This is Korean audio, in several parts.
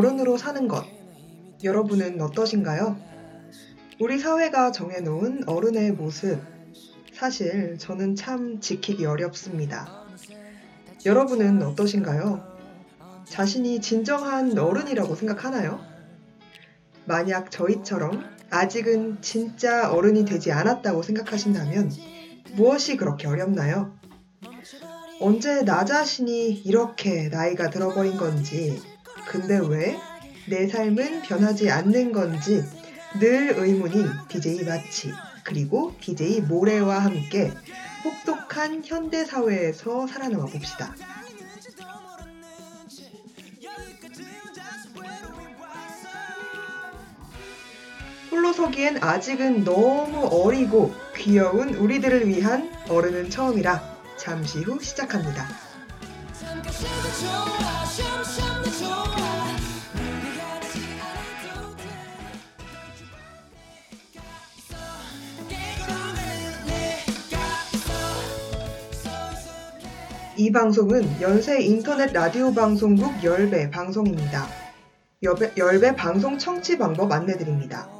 어른으로 사는 것. 여러분은 어떠신가요? 우리 사회가 정해놓은 어른의 모습. 사실 저는 참 지키기 어렵습니다. 여러분은 어떠신가요? 자신이 진정한 어른이라고 생각하나요? 만약 저희처럼 아직은 진짜 어른이 되지 않았다고 생각하신다면 무엇이 그렇게 어렵나요? 언제 나 자신이 이렇게 나이가 들어버린 건지, 근데 왜 내 삶은 변하지 않는 건지 늘 의문인 DJ 마치, 그리고 DJ 모래와 함께 혹독한 현대 사회에서 살아남아 봅시다. 홀로 서기엔 아직은 너무 어리고 귀여운 우리들을 위한 어른은 처음이라 잠시 후 시작합니다. 이 방송은 연세 인터넷 라디오 방송국 열배 방송입니다. 열배, 열배 방송 청취 방법 안내드립니다.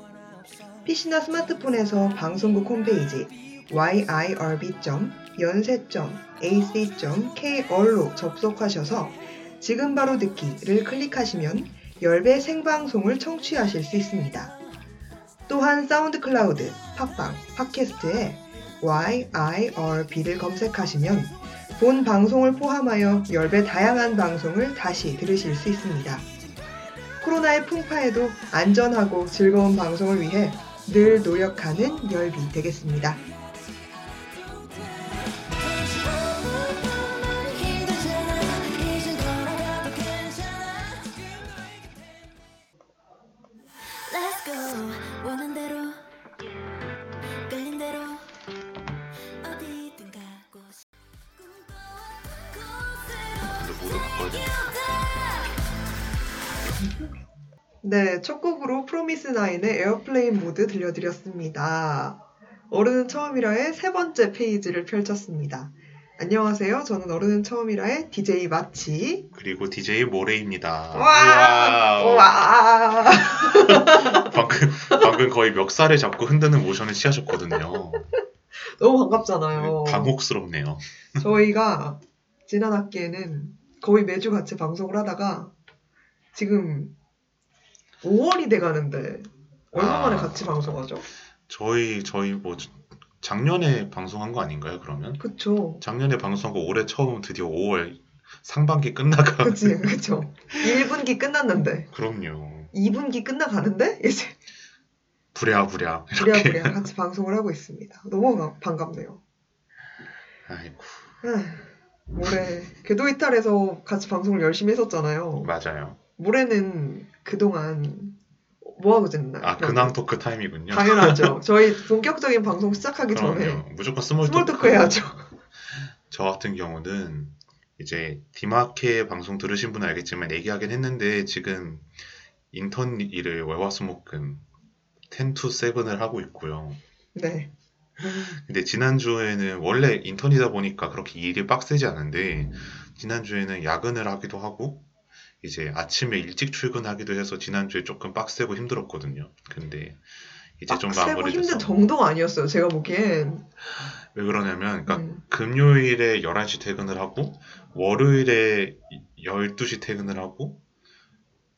PC나 스마트폰에서 방송국 홈페이지 yirb.yonsei.ac.kr로 접속하셔서 지금 바로 듣기를 클릭하시면 열배 생방송을 청취하실 수 있습니다. 또한 사운드 클라우드, 팟빵, 팟캐스트에 YIRB를 검색하시면 본 방송을 포함하여 열배 다양한 방송을 다시 들으실 수 있습니다. 코로나의 풍파에도 안전하고 즐거운 방송을 위해 늘 노력하는 열비 되겠습니다. 네, 첫 곡으로 프로미스 나인의 Airplane Mode 들려드렸습니다. 어른은 처음이라의 세 번째 페이지를 펼쳤습니다. 안녕하세요. 저는 어른은 처음이라의 DJ 마치. 그리고 DJ 모레입니다. 와! 와! 방금 방금 거의 멱살을 잡고 흔드는 모션을 취하셨거든요. 너무 반갑잖아요. 당혹스럽네요. 저희가 지난 학기에는 거의 매주 같이 방송을 하다가 지금 5월이 돼 가는데 얼마 아. 만에 같이 방송하죠? 저희 저희 뭐 작년에 방송한 거 아닌가요? 그러면 그쵸. 작년에 방송하고 올해 처음 드디어 5월 상반기 끝나가. 그치, 그쵸. 1분기 끝났는데, 그럼요. 2분기 끝나가는데, 이제 부랴부랴 이렇게. 부랴부랴 같이 방송을 하고 있습니다. 너무 가- 반갑네요. 아이고 아, 모레, 궤도 이탈에서 같이 방송을 열심히 했었잖아요. 맞아요. 모레는 그동안 뭐 하고 지냈나요? 아 근황 talk time이군요. 당연하죠. 저희 본격적인 방송 시작하기 전에 그럼요. 무조건 small, small talk 해야죠. 저 같은 경우는 이제 디마케 방송 들으신 분은 알겠지만 얘기하긴 했는데 지금 인턴 일을 월화수목금 10 to 7을 하고 있고요. 네. 근데 지난주에는 원래 인턴이다 보니까 그렇게 일이 빡세지 않은데 지난주에는 야근을 하기도 하고 이제 아침에 일찍 출근하기도 해서 지난주에 조금 빡세고 힘들었거든요. 근데 이제 좀 마무리돼서 힘든 정도가 아니었어요. 제가 보기엔. 왜 그러냐면 그러니까 음. 금요일에 11시 퇴근을 하고 월요일에 12시 퇴근을 하고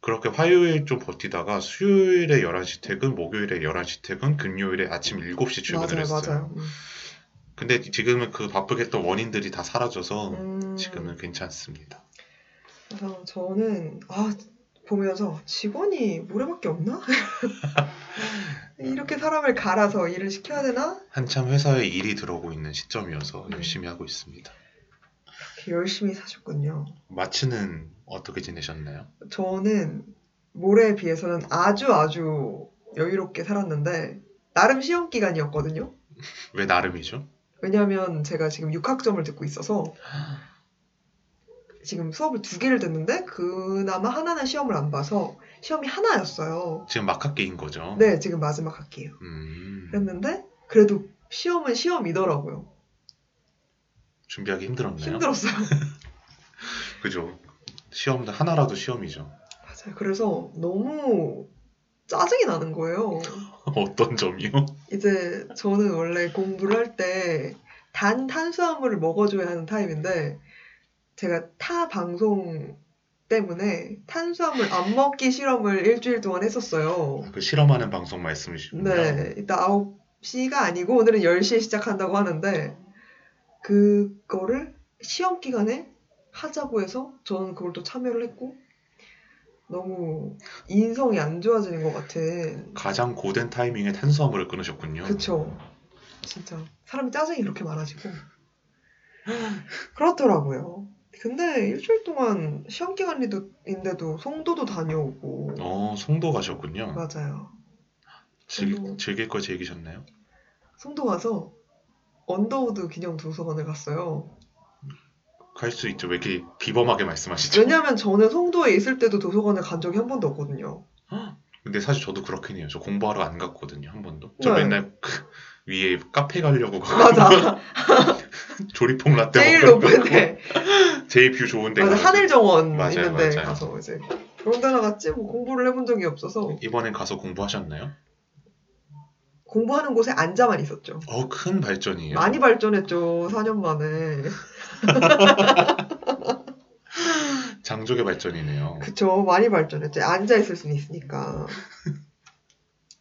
그렇게 화요일 좀 버티다가 수요일에 11시 퇴근, 목요일에 11시 퇴근, 금요일에 아침 7시 출근을 맞아요, 했어요. 맞아요. 음. 근데 지금은 그 바쁘겠던 원인들이 다 사라져서 음. 지금은 괜찮습니다. 그래서 저는 아 보면서 직원이 모래밖에 없나? 이렇게 사람을 갈아서 일을 시켜야 되나? 한참 회사에 일이 들어오고 있는 시점이어서 음. 열심히 하고 있습니다. 이렇게 열심히 사셨군요. 마치는 어떻게 지내셨나요? 저는 모래에 비해서는 아주 아주 여유롭게 살았는데 나름 시험 기간이었거든요. 왜 나름이죠? 왜냐하면 제가 지금 6학점을 듣고 있어서 지금 수업을 두 개를 듣는데 그나마 하나는 시험을 안 봐서 시험이 하나였어요. 지금 막 학기인 거죠? 네, 지금 마지막 학기예요. 음, 그랬는데 그래도 시험은 시험이더라고요. 준비하기 힘들었나요? 힘들었어요. 그죠. 시험 하나라도 시험이죠. 맞아요. 맞아요. 그래서 너무 짜증이 나는 거예요. 어떤 점이요? 이제 저는 원래 공부를 할 때 단 탄수화물을 먹어줘야 하는 타입인데 제가 타 방송 때문에 탄수화물 안 먹기 실험을 일주일 동안 했었어요. 그 실험하는 방송 말씀이시군요. 네, 이따 9시가 아니고 오늘은 10시에 시작한다고 하는데 그거를 시험 기간에 하자고 해서 저는 그걸 또 참여를 했고 너무 인성이 안 좋아지는 것 같은 가장 고된 타이밍에 탄수화물을 끊으셨군요. 그쵸. 진짜. 사람이 짜증이 그렇게 많아지고. 그렇더라고요. 근데 일주일 동안 시험 기간인데도 송도도 다녀오고. 어, 송도 가셨군요. 맞아요. 즐. 즐길 거 즐기셨나요? 송도 가서 언더우드 기념 도서관을 갔어요. 갈 수 있죠. 왜 이렇게 비범하게 말씀하시죠? 왜냐면 저는 송도에 있을 때도 도서관에 간 적이 한 번도 없거든요. 근데 사실 저도 그렇긴 해요. 저 공부하러 안 갔거든요. 한 번도. 저 네. 맨날 그 위에 카페 가려고 가고 맞아. 조리퐁 라떼 제일 먹으려고 높은 데. 제일 뷰 좋은 데 맞아. 하늘정원 맞아요, 있는데 맞아요. 가서 이제. 그런 데나 갔지 뭐 공부를 해본 적이 없어서 이번엔 가서 공부하셨나요? 공부하는 곳에 앉아만 있었죠. 어, 큰 발전이에요. 많이 발전했죠. 4년 만에. 장족의 발전이네요. 그쵸. 많이 발전했죠. 앉아있을 수는 있으니까.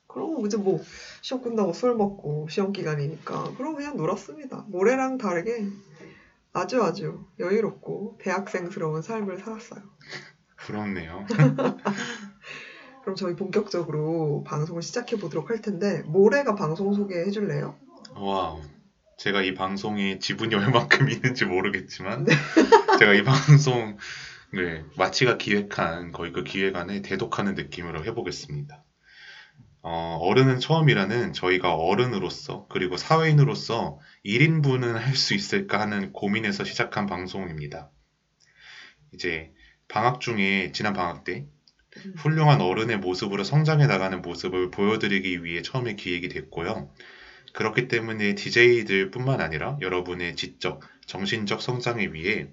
그럼 이제 뭐 시험 끝나고 술 먹고 시험 기간이니까 그럼 그냥 놀았습니다. 모래랑 다르게 아주 아주 여유롭고 대학생스러운 삶을 살았어요. 부럽네요. 그럼 저희 본격적으로 방송을 시작해 보도록 할 텐데 모레가 방송 소개해 줄래요? Wow. 제가 이 방송에 지분이 얼만큼 있는지 모르겠지만 네. 제가 이 방송 을 마치가 기획한 거의 그 기획안에 대독하는 느낌으로 해보겠습니다. 어, 어른은 처음이라는 저희가 어른으로서 그리고 사회인으로서 1인분은 할 수 있을까 하는 고민에서 시작한 방송입니다. 이제 방학 중에 지난 방학 때 훌륭한 어른의 모습으로 성장해 나가는 모습을 보여드리기 위해 처음에 기획이 됐고요. 그렇기 때문에 DJ들 뿐만 아니라 여러분의 지적, 정신적 성장을 위해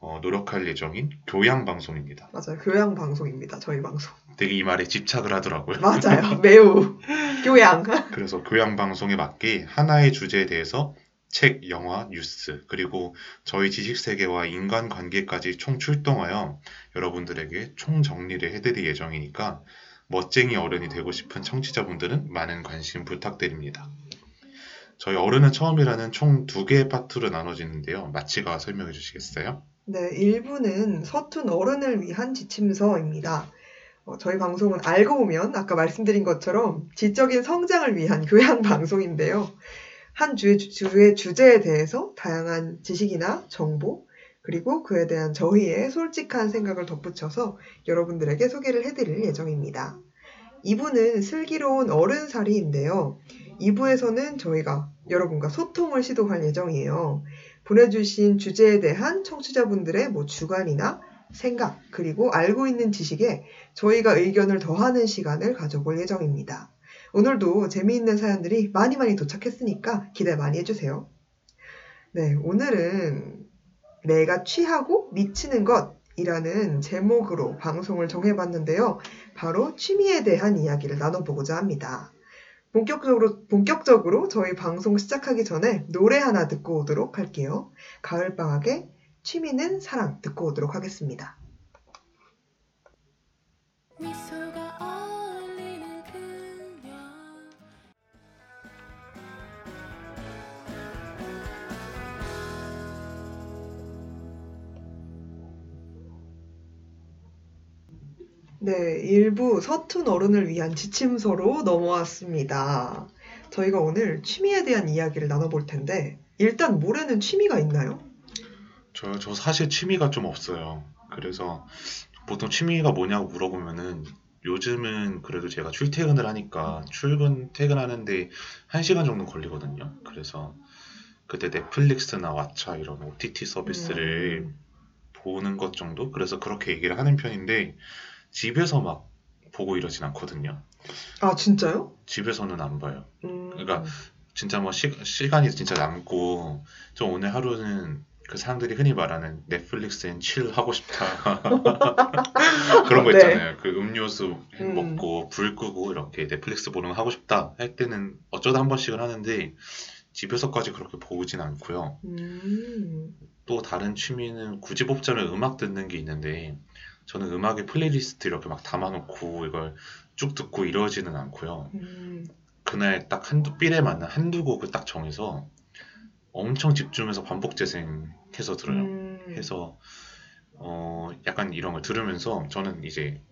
어, 노력할 예정인 교양 방송입니다. 맞아요. 교양 방송입니다. 저희 방송. 되게 이 말에 집착을 하더라고요. 맞아요. 매우 교양. 그래서 교양 방송에 맞게 하나의 주제에 대해서 책, 영화, 뉴스, 그리고 저희 지식 세계와 인간 관계까지 총 출동하여 여러분들에게 총 정리를 해드릴 예정이니까 멋쟁이 어른이 되고 싶은 청취자분들은 많은 관심 부탁드립니다. 저희 어른은 처음이라는 총 두 개의 파트로 나눠지는데요. 마치가 설명해 주시겠어요? 네, 1부는 서툰 어른을 위한 지침서입니다. 어, 저희 방송은 알고 보면 아까 말씀드린 것처럼 지적인 성장을 위한 교양 방송인데요. 한 주의, 주- 주의 주제에 대해서 다양한 지식이나 정보, 그리고 그에 대한 저희의 솔직한 생각을 덧붙여서 여러분들에게 소개를 해드릴 예정입니다. 2부는 슬기로운 어른살이인데요. 2부에서는 저희가 여러분과 소통을 시도할 예정이에요. 보내주신 주제에 대한 청취자분들의 뭐 주관이나 생각, 그리고 알고 있는 지식에 저희가 의견을 더하는 시간을 가져볼 예정입니다. 오늘도 재미있는 사연들이 많이 많이 도착했으니까 기대 많이 해주세요. 네, 오늘은 내가 취하고 미치는 것이라는 제목으로 방송을 정해봤는데요. 바로 취미에 대한 이야기를 나눠보고자 합니다. 본격적으로, 본격적으로 저희 방송 시작하기 전에 노래 하나 듣고 오도록 할게요. 가을방학의 취미는 사랑 듣고 오도록 하겠습니다. 네, 일부 서툰 어른을 위한 지침서로 넘어왔습니다. 저희가 오늘 취미에 대한 이야기를 나눠볼 텐데, 일단 모래는 취미가 있나요? 저, 저 사실 취미가 좀 없어요. 그래서 보통 취미가 뭐냐고 물어보면은 요즘은 그래도 제가 출퇴근을 하니까 출근, 퇴근하는데 1시간 정도 걸리거든요. 그래서 그때 넷플릭스나 왓챠 이런 OTT 서비스를 음, 보는 것 정도? 그래서 그렇게 얘기를 하는 편인데 집에서 막 보고 이러진 않거든요. 아, 진짜요? 집에서는 안 봐요. 음, 그러니까 진짜 뭐 시, 시간이 진짜 남고 저 오늘 하루는 그 사람들이 흔히 말하는 넷플릭스 앤칠 하고 싶다 그런 거 네. 있잖아요. 그 음료수 음. 먹고 불 끄고 이렇게 넷플릭스 보는 거 하고 싶다 할 때는 어쩌다 한 번씩은 하는데 집에서까지 그렇게 보진 않고요. 음. 또 다른 취미는 굳이 뽑자면 음악 듣는 게 있는데 저는 음악에 플레이리스트 이렇게 막 담아놓고 이걸 쭉 듣고 이러지는 않고요. 음. 그날 딱 한두 feel에 맞는 한두 곡을 딱 정해서 엄청 집중해서 반복 재생해서 들어요. 음. 해서 어 약간 이런 걸 들으면서 저는 이제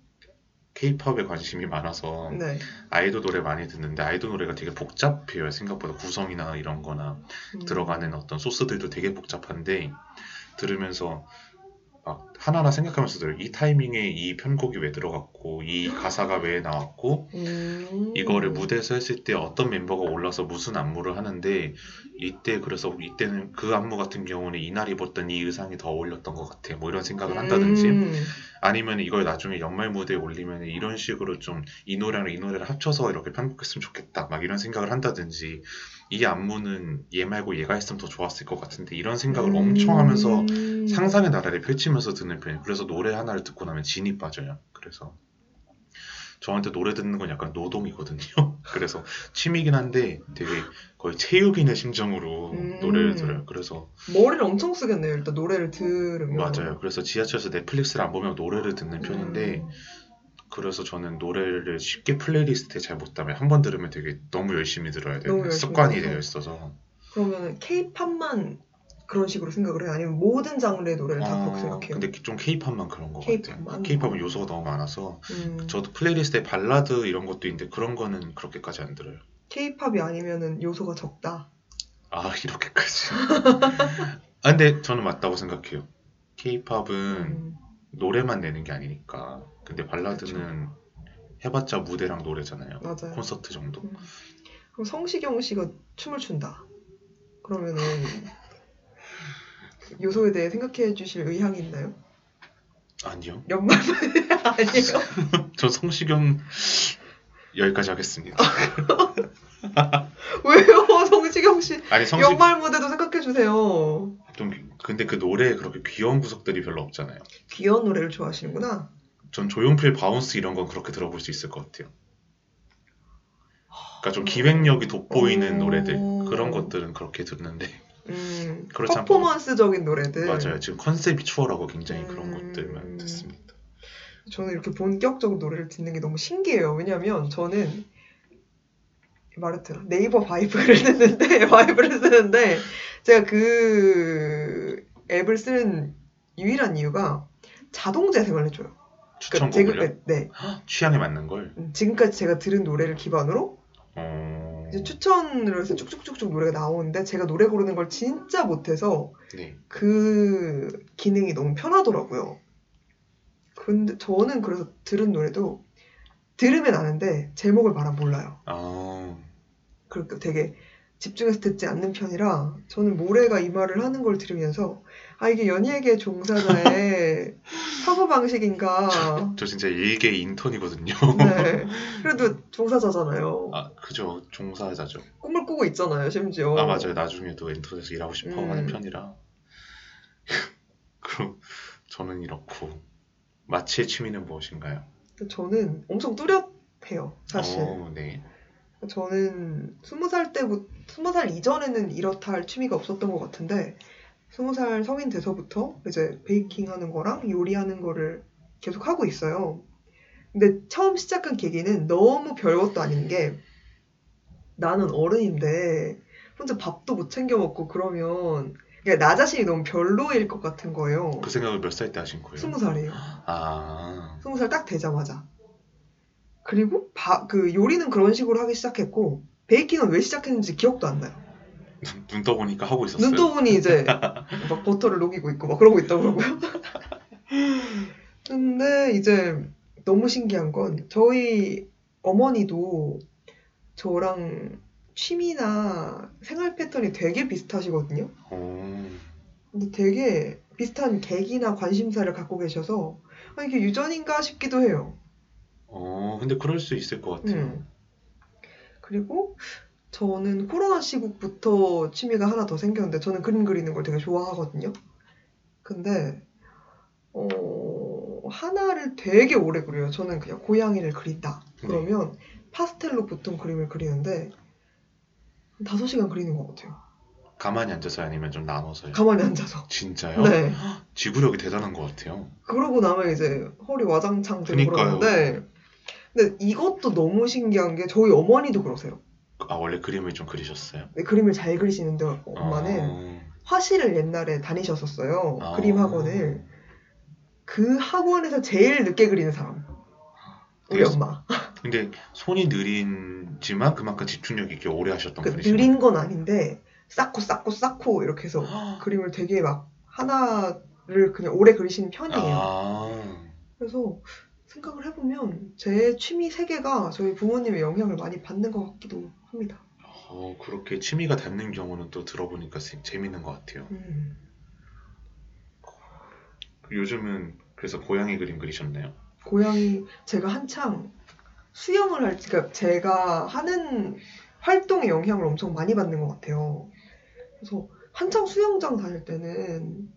케이팝에 관심이 많아서 네. 아이돌 노래 많이 듣는데 아이돌 노래가 되게 복잡해요. 생각보다 구성이나 이런 거나 음. 들어가는 어떤 소스들도 되게 복잡한데 들으면서 막 하나하나 생각하면서 들어요. 이 타이밍에 이 편곡이 왜 들어갔고 이 가사가 왜 나왔고 음. 이거를 무대에서 했을 때 어떤 멤버가 올라서 무슨 안무를 하는데 이때 그래서 이때는 그 안무 같은 경우는 이날 입었던 이 의상이 더 어울렸던 것 같아 뭐 이런 생각을 한다든지 음. 아니면 이걸 나중에 연말 무대에 올리면 이런 식으로 좀 이 노래랑 이 노래를 합쳐서 이렇게 편곡했으면 좋겠다 막 이런 생각을 한다든지 이 안무는 얘 말고 얘가 했으면 더 좋았을 것 같은데 이런 생각을 엄청 하면서 음. 상상의 나라를 펼치면서 듣는 편이에요. 그래서 노래 하나를 듣고 나면 진이 빠져요. 그래서 저한테 노래 듣는 건 약간 노동이거든요. 그래서 취미긴 한데 되게 거의 체육인의 심정으로 음. 노래를 들어요. 그래서 머리를 엄청 쓰겠네요. 일단 노래를 들으면. 맞아요. 그래서 지하철에서 넷플릭스를 안 보면 노래를 듣는 편인데 음. 그래서 저는 노래를 쉽게 playlist에 잘 못 담아요. 한 번 들으면 되게 너무 열심히 들어야 돼요. 열심히 습관이. 되어 있어서. 그러면 케이팝만 그런 식으로 생각을 해요? 아니면 모든 장르의 노래를 다 그렇게 어, 생각해요? 근데 좀 케이팝만 그런 것 같아요. K-팝만? 케이팝은 요소가 너무 많아서 음. 저도 playlist에 발라드 이런 것도 있는데 그런 거는 그렇게까지 안 들어요. 케이팝이 아니면은 요소가 적다. 아 이렇게까지. 아 근데 저는 맞다고 생각해요. 케이팝은 음. 노래만 내는 게 아니니까. 근데 발라드는 해봤자 무대랑 노래잖아요. 맞아요. 콘서트 정도. 음. 그럼 성시경 씨가 춤을 춘다. 그러면은 요소에 대해 생각해 주실 의향이 있나요? 아니요. 연말 아니에요? 저 성시경 여기까지 하겠습니다. 왜요? 성시경 씨 아니 성시 연말 무대도 생각해 주세요. 좀 근데 그 노래에 그렇게 귀여운 구석들이 별로 없잖아요. 귀여운 노래를 좋아하시는구나. 전 조용필 바운스 이런 건 그렇게 들어볼 수 있을 것 같아요. 그러니까 좀 기획력이 돋보이는 어. 노래들 그런 것들은 그렇게 듣는데 음, 그렇지 퍼포먼스적인 노래들. 맞아요. 지금 컨셉이 추월하고 굉장히 그런 음. 것들만 듣습니다. 저는 이렇게 본격적으로 노래를 듣는 게 너무 신기해요. 왜냐면 저는 말했잖아 네이버 바이브를 듣는데 바이브를 쓰는데 제가 그 앱을 쓰는 유일한 이유가 자동 재생을 해줘요. 그러니까 추천곡을요? 제가- 네, 취향에 맞는 걸. 음, 지금까지 제가 들은 노래를 기반으로 어... 이제 추천을 해서 쭉쭉쭉쭉 노래가 나오는데 제가 노래 고르는 걸 진짜 못해서 네. 그 기능이 너무 편하더라고요. 근데 저는 그래서 들은 노래도 들으면 아는데 제목을 말안 몰라요. 아, 그러니까 되게 집중해서 듣지 않는 편이라 저는 모래가 이 말을 하는 걸 들으면서 아 이게 연예계 종사자의 사고 방식인가. 저 진짜 일개 인턴이거든요. 네. 그래도 종사자잖아요. 아, 그죠. 종사자죠. 꿈을 꾸고 있잖아요, 심지어. 아, 맞아요. 나중에도 인터넷에서 일하고 싶어 음. 하는 편이라. 그럼 저는 이렇고. 마치의 취미는 무엇인가요? 저는 엄청 뚜렷해요, 사실. 어, 네. 저는 스무 살 때부터 스무 살 이전에는 이렇다 할 취미가 없었던 것 같은데 스무 살 성인 돼서부터 이제 베이킹 하는 거랑 요리하는 거를 계속 하고 있어요. 근데 처음 시작한 계기는 너무 별것도 아닌 게 나는 어른인데 혼자 밥도 못 챙겨 먹고 그러면 나 자신이 너무 별로일 것 같은 거예요. 그 생각을 몇 살 때 하신 거예요? 스무 살이에요. 아, 스무 살 딱 되자마자. 그리고 바, 그 요리는 그런 식으로 하기 시작했고 베이킹은 왜 시작했는지 기억도 안 나요. 눈, 눈 떠보니까 하고 있었어요. 눈 떠보니 이제 막 버터를 녹이고 있고 막 그러고 있더라고요. 근데 이제 너무 신기한 건 저희 어머니도 저랑 취미나 생활 패턴이 되게 비슷하시거든요. 어, 근데 되게 비슷한 계기나 관심사를 갖고 계셔서 아, 이게 유전인가 싶기도 해요. 어, 근데 그럴 수 있을 것 같아요. 음. 그리고 저는 코로나 시국부터 취미가 하나 더 생겼는데 저는 그림 그리는 걸 되게 좋아하거든요. 근데 어, 하나를 되게 오래 그려요. 저는 그냥 고양이를 그린다. 네. 그러면 파스텔로 보통 그림을 그리는데 5시간 그리는 것 같아요. 가만히 앉아서 아니면 좀 나눠서요. 가만히 앉아서. 진짜요? 네. 지구력이 대단한 것 같아요. 그러고 나면 이제 허리 와장창 되고. 그러는데 근데 이것도 너무 신기한 게 저희 어머니도 그러세요. 아 원래 그림을 좀 그리셨어요? 네, 그림을 잘 그리시는데 엄마는 어... 화실을 옛날에 다니셨었어요. 아. 그림 학원을. 그 학원에서 제일 늦게 그리는 사람. 우리 그래서- 엄마. 근데 손이 느린지만 그만큼 집중력 있게 오래 하셨던 그 분이시네요. 느린 건 아닌데 쌓고 쌓고 쌓고 이렇게 해서 그림을 되게 막 하나를 그냥 오래 그리시는 편이에요. 아, 그래서 생각을 해보면 제 취미 세계가 저희 부모님의 영향을 많이 받는 것 같기도 합니다. 어, 그렇게 취미가 닿는 경우는 또 들어보니까 재- 재밌는 것 같아요. 음. 요즘은 그래서 고양이 그림 그리셨나요? 고양이 제가 한창 수영을 할 그러니까 제가 하는 활동의 영향을 엄청 많이 받는 것 같아요. 그래서 한창 수영장 다닐 때는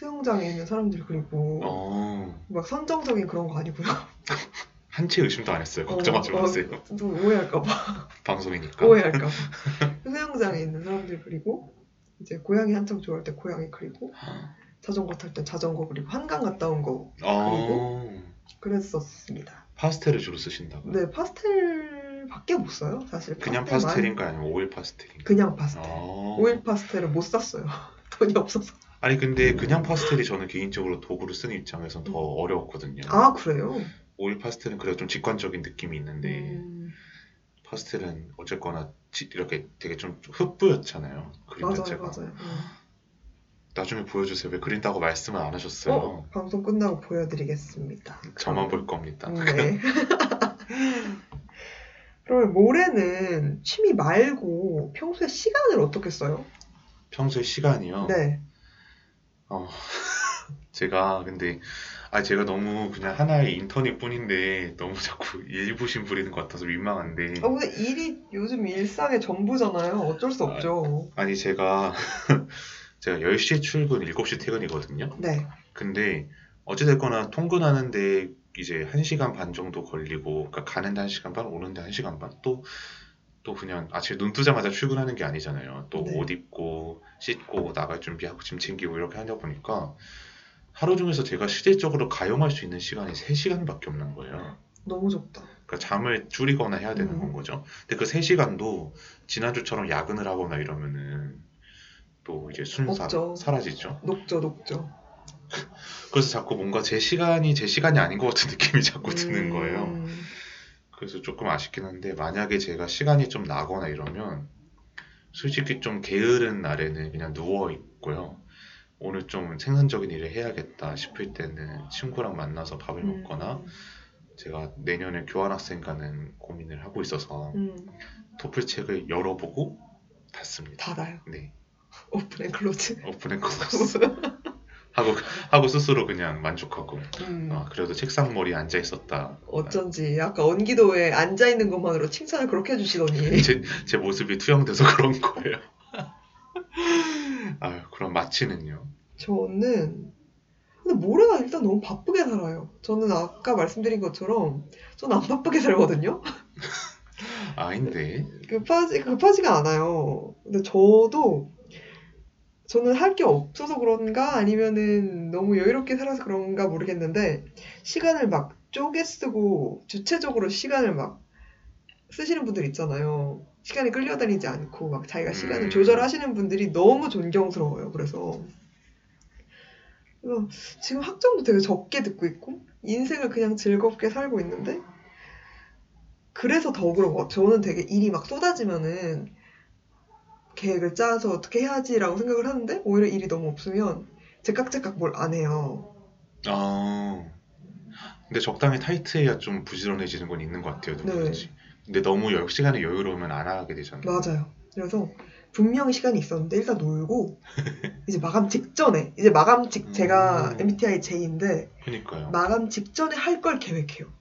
수영장에 있는 사람들 그리고 어, 막 선정적인 그런 거 아니고요. 한치 의심도 안 했어요. 걱정하지 어, 어, 마세요. 또 오해할까봐 방송이니까. 오해할까봐 수영장에 있는 사람들 그리고 이제 고양이 한창 좋아할 때 고양이 그리고 자전거 탈 때 자전거 그리고 한강 갔다 온거 어, 그랬었습니다. 파스텔을 주로 쓰신다고요? 네 파스텔 밖에 못 써요 사실. 그냥. 파스텔인가 아니면 오일 파스텔인가? 그냥 파스텔. 어. 오일 파스텔을 못 샀어요. 돈이 없어서. 아니 근데 그냥 파스텔이 저는 개인적으로 도구를 쓰는 입장에선 더 어려웠거든요. 아 그래요? 오일 파스텔은 그래도 좀 직관적인 느낌이 있는데 음, 파스텔은 어쨌거나 지- 이렇게 되게 좀 흩뿌옇잖아요. 그림 맞아요, 자체가. 맞아요. 음. 나중에 보여주세요. 왜 그린다고 말씀을 안 하셨어요? 어, 방송 끝나고 보여드리겠습니다. 저만 볼 겁니다. 네. 그러면 모레는 취미 말고 평소에 시간을 어떻게 써요? 평소에 시간이요. 네. 어, 제가 근데 아 제가 너무 그냥 하나의 인턴일 뿐인데 너무 자꾸 일부심 부리는 것 같아서 민망한데 아 근데 일이 요즘 일상의 전부잖아요. 어쩔 수 없죠. 아니 제가 제가 10시에 출근, 7시 퇴근이거든요. 네. 근데 어찌됐거나 통근하는데 이제 1시간 반 정도 걸리고 그러니까 가는데 1시간 반, 오는데 1시간 반. 또 또 그냥 아침에 눈 뜨자마자 출근하는 게 아니잖아요. 또 네. 옷 입고 씻고 나갈 준비하고 짐 챙기고 이렇게 하다 보니까 하루 중에서 제가 실질적으로 가용할 수 있는 시간이 3시간밖에 없는 거예요. 너무 적다. 그러니까 잠을 줄이거나 해야 되는 음. 건 거죠. 근데 그 3시간도 지난주처럼 야근을 하거나 이러면은 또 이제 순사. 사라지죠. 녹죠, 녹죠. 그래서 자꾸 뭔가 제 시간이 제 시간이 아닌 것 같은 느낌이 자꾸 드는 거예요. 음, 그래서 조금 아쉽긴 한데 만약에 제가 시간이 좀 나거나 이러면 솔직히 좀 게으른 날에는 그냥 누워 있고요. 오늘 좀 생산적인 일을 해야겠다 싶을 때는 친구랑 만나서 밥을 음, 먹거나 제가 내년에 교환학생 가는 고민을 하고 있어서 음, 토플 책을 열어보고 닫습니다. 닫아요. 네, open and close. Open and close 하고 하고 스스로 그냥 만족하고 음, 아 그래도 책상 머리에 앉아 있었다. 어쩐지 아까 언기도에 앉아 있는 것만으로 칭찬을 그렇게 해주시더니 제, 제 모습이 투영돼서 그런 거예요. 아유, 그럼 마치는요? 저는 근데 모레가 일단 너무 바쁘게 살아요. 저는 아까 말씀드린 것처럼 저는 안 바쁘게 살거든요. 아닌데. 급하지 급하지가 않아요. 근데 저도 저는 할 게 없어서 그런가 아니면은 너무 여유롭게 살아서 그런가 모르겠는데 시간을 막 쪼개 쓰고 주체적으로 시간을 막 쓰시는 분들 있잖아요. 시간이 끌려다니지 않고 막 자기가 시간을 음. 조절하시는 분들이 너무 존경스러워요. 그래서 그래서 지금 학점도 되게 적게 듣고 있고 인생을 그냥 즐겁게 살고 있는데 그래서 더 그런 것 같아요. 저는 되게 일이 막 쏟아지면은 계획을 짜서 어떻게 해야지라고 생각을 하는데 오히려 일이 너무 없으면 제깍제깍 뭘 안 해요. 아. 근데 적당히 타이트해야 좀 부지런해지는 건 있는 것 같아요, 누구든지. 근데 너무 여, 시간이 여유로우면 안 하게 되잖아요. 맞아요. 그래서 분명히 시간이 있었는데 일단 놀고 이제 마감 직전에 이제 마감 직 제가 음. MBTI J인데 그러니까요. 마감 직전에 할 걸 계획해요.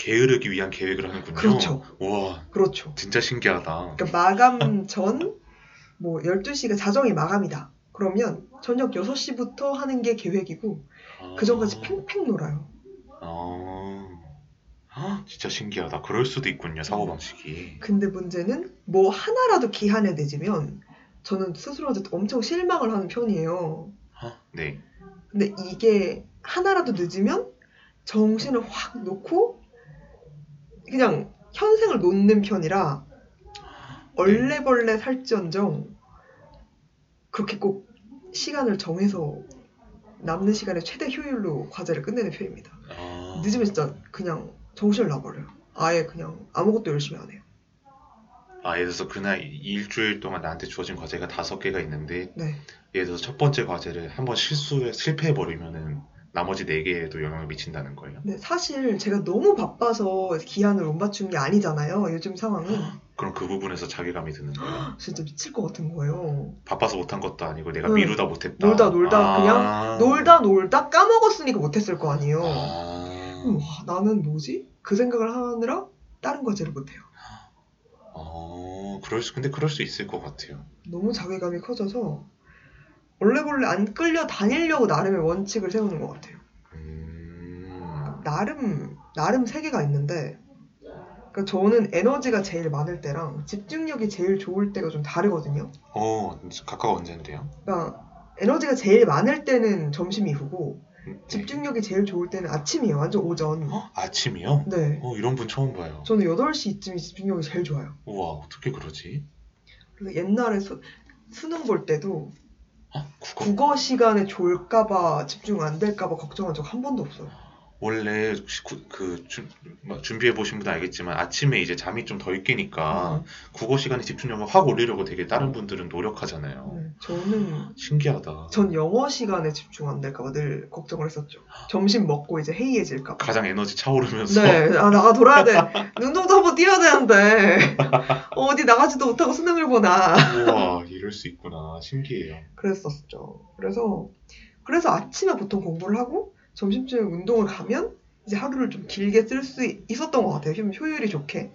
게으르기 위한 계획을 하는군요. 그렇죠. 와, 그렇죠. 진짜 신기하다. 그러니까 마감 전 뭐 12시가 자정이 마감이다. 그러면 저녁 6시부터 하는 게 계획이고 그 전까지 팽팽 놀아요. 아, 헉, 진짜 신기하다. 그럴 수도 있군요, 사고 방식이. 근데 문제는 뭐 하나라도 기한에 늦으면 저는 스스로한테 엄청 실망을 하는 편이에요. 헉, 네. 근데 이게 하나라도 늦으면 정신을 확 놓고 그냥 현생을 놓는 편이라 얼레벌레 살지언정 그렇게 꼭 시간을 정해서 남는 시간에 최대 효율로 과제를 끝내는 편입니다. 아, 늦으면 진짜 그냥 정신을 놔버려요. 아예 그냥 아무것도 열심히 안 해요. 아, 예를 들어서 그날 이- 일주일 동안 나한테 주어진 과제가 다섯 개가 있는데, 네. 예를 들어서 첫 번째 과제를 한번 실수해, 실패해 버리면은 나머지 네 개에도 영향을 미친다는 거예요. 근데 사실 제가 너무 바빠서 기한을 못 맞춘 게 아니잖아요. 요즘 상황은 그럼 그 부분에서 자괴감이 드는 거예요. 진짜 미칠 것 같은 거예요. 바빠서 못한 것도 아니고 내가 응. 미루다 못했다. 놀다 놀다 아. 그냥 놀다 놀다 까먹었으니까 못했을 거 아니에요. 아, 그럼 와, 나는 뭐지? 그 생각을 하느라 다른 과제를 못해요. 어, 그럴 수, 근데 그럴 수 있을 것 같아요. 너무 자괴감이 커져서 원래벌레 안 끌려 다니려고 나름의 원칙을 세우는 것 같아요. 음, 나름 나름 세계가 있는데 그러니까 저는 에너지가 제일 많을 때랑 집중력이 제일 좋을 때가 좀 다르거든요. 어, 각각 언제인데요? 그러니까 에너지가 제일 많을 때는 점심 이후고 네. 집중력이 제일 좋을 때는 아침이에요. 완전 오전. 어? 아침이요? 네. 어, 이런 분 처음 봐요. 저는 8시쯤이 집중력이 제일 좋아요. 우와, 어떻게 그러지? 그래서 옛날에 수, 수능 볼 때도 어? 국어? 국어 시간에 졸까봐 집중 안 될까봐 걱정한 적 한 번도 없어요. 원래 그 준, 뭐 준비해 보신 분은 알겠지만 아침에 이제 잠이 좀 덜 깨니까 음. 국어 시간에 집중력을 확 올리려고 되게 다른 분들은 노력하잖아요. 네, 저는 신기하다. 전 영어 시간에 집중 안 될까봐 늘 걱정을 했었죠. 점심 먹고 이제 해이해질까 봐. 가장 에너지 차오르면서 네, 아, 나가 돌아야 돼. 운동도 한번 뛰어야 되는데 어디 나가지도 못하고 수능을 보나. 우와 이럴 수 있구나 신기해요. 그랬었죠. 그래서 그래서 아침에 보통 공부를 하고 점심쯤에 운동을 가면 이제 하루를 좀 길게 쓸 수 있었던 것 같아요. 효- 효율이 좋게.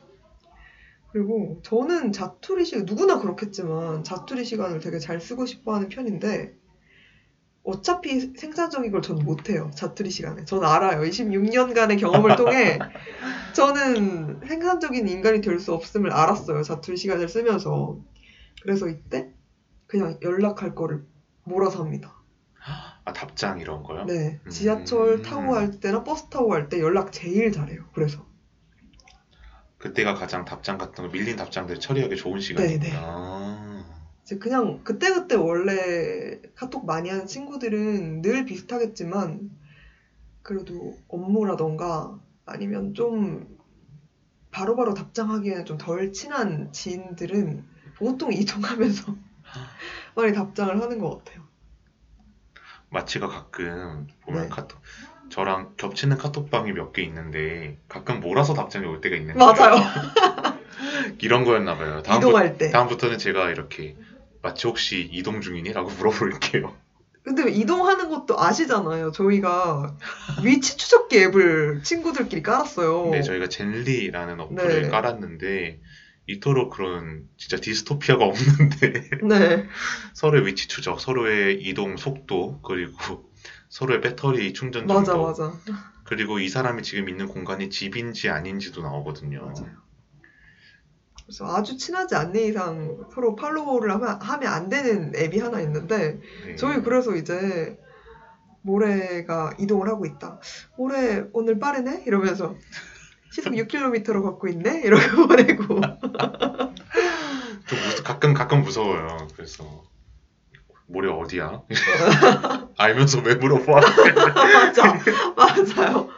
그리고 저는 자투리 시간 누구나 그렇겠지만 자투리 시간을 되게 잘 쓰고 싶어 하는 편인데 어차피 생산적인 걸 저는 못해요. 자투리 시간에. 저는 알아요. 26년간의 경험을 통해 저는 생산적인 인간이 될 수 없음을 알았어요. 자투리 시간을 쓰면서. 그래서 이때 그냥 연락할 거를 몰아서 합니다. 아 답장 이런 거요? 네. 음. 지하철 타고 갈 때나 버스 타고 갈 때 연락 제일 잘해요. 그래서. 그때가 가장 답장 같은 거 밀린 답장들 처리하기 좋은 시간이구나. 이제 그냥 그때 그때 원래 카톡 많이 하는 친구들은 늘 비슷하겠지만 그래도 업무라던가 아니면 좀 바로바로 답장하기에는 좀 덜 친한 지인들은 보통 이동하면서 많이 답장을 하는 것 같아요. 마치가 가끔 보면 네. 카톡 저랑 겹치는 카톡방이 몇 개 있는데 가끔 몰아서 답장이 올 때가 있는 맞아요. 거예요. 이런 거였나 봐요. 다음부, 이동할 때. 다음부터는 제가 이렇게 마치 혹시 이동 중이니? 라고 물어볼게요. 근데 이동하는 것도 아시잖아요. 저희가 위치 추적기 앱을 친구들끼리 깔았어요. 네, 저희가 젠리라는 어플을 네. 깔았는데 이토록 그런 진짜 디스토피아가 없는데 네. 서로의 위치 추적, 서로의 이동 속도, 그리고 서로의 배터리 충전 맞아, 정도, 맞아. 그리고 이 사람이 지금 있는 공간이 집인지 아닌지도 나오거든요. 맞아요. 그래서 아주 친하지 않는 이상 서로 팔로우를 하면, 하면 안 되는 앱이 하나 있는데 네. 저희 그래서 이제 모래가 이동을 하고 있다. 모래 오늘 빠르네? 이러면서 시속 6km로 걷고 있네? 이렇게 보내고 좀 무- 가끔 가끔 무서워요. 그래서 모레 어디야? 알면서 왜 물어봐? 맞아 맞아요.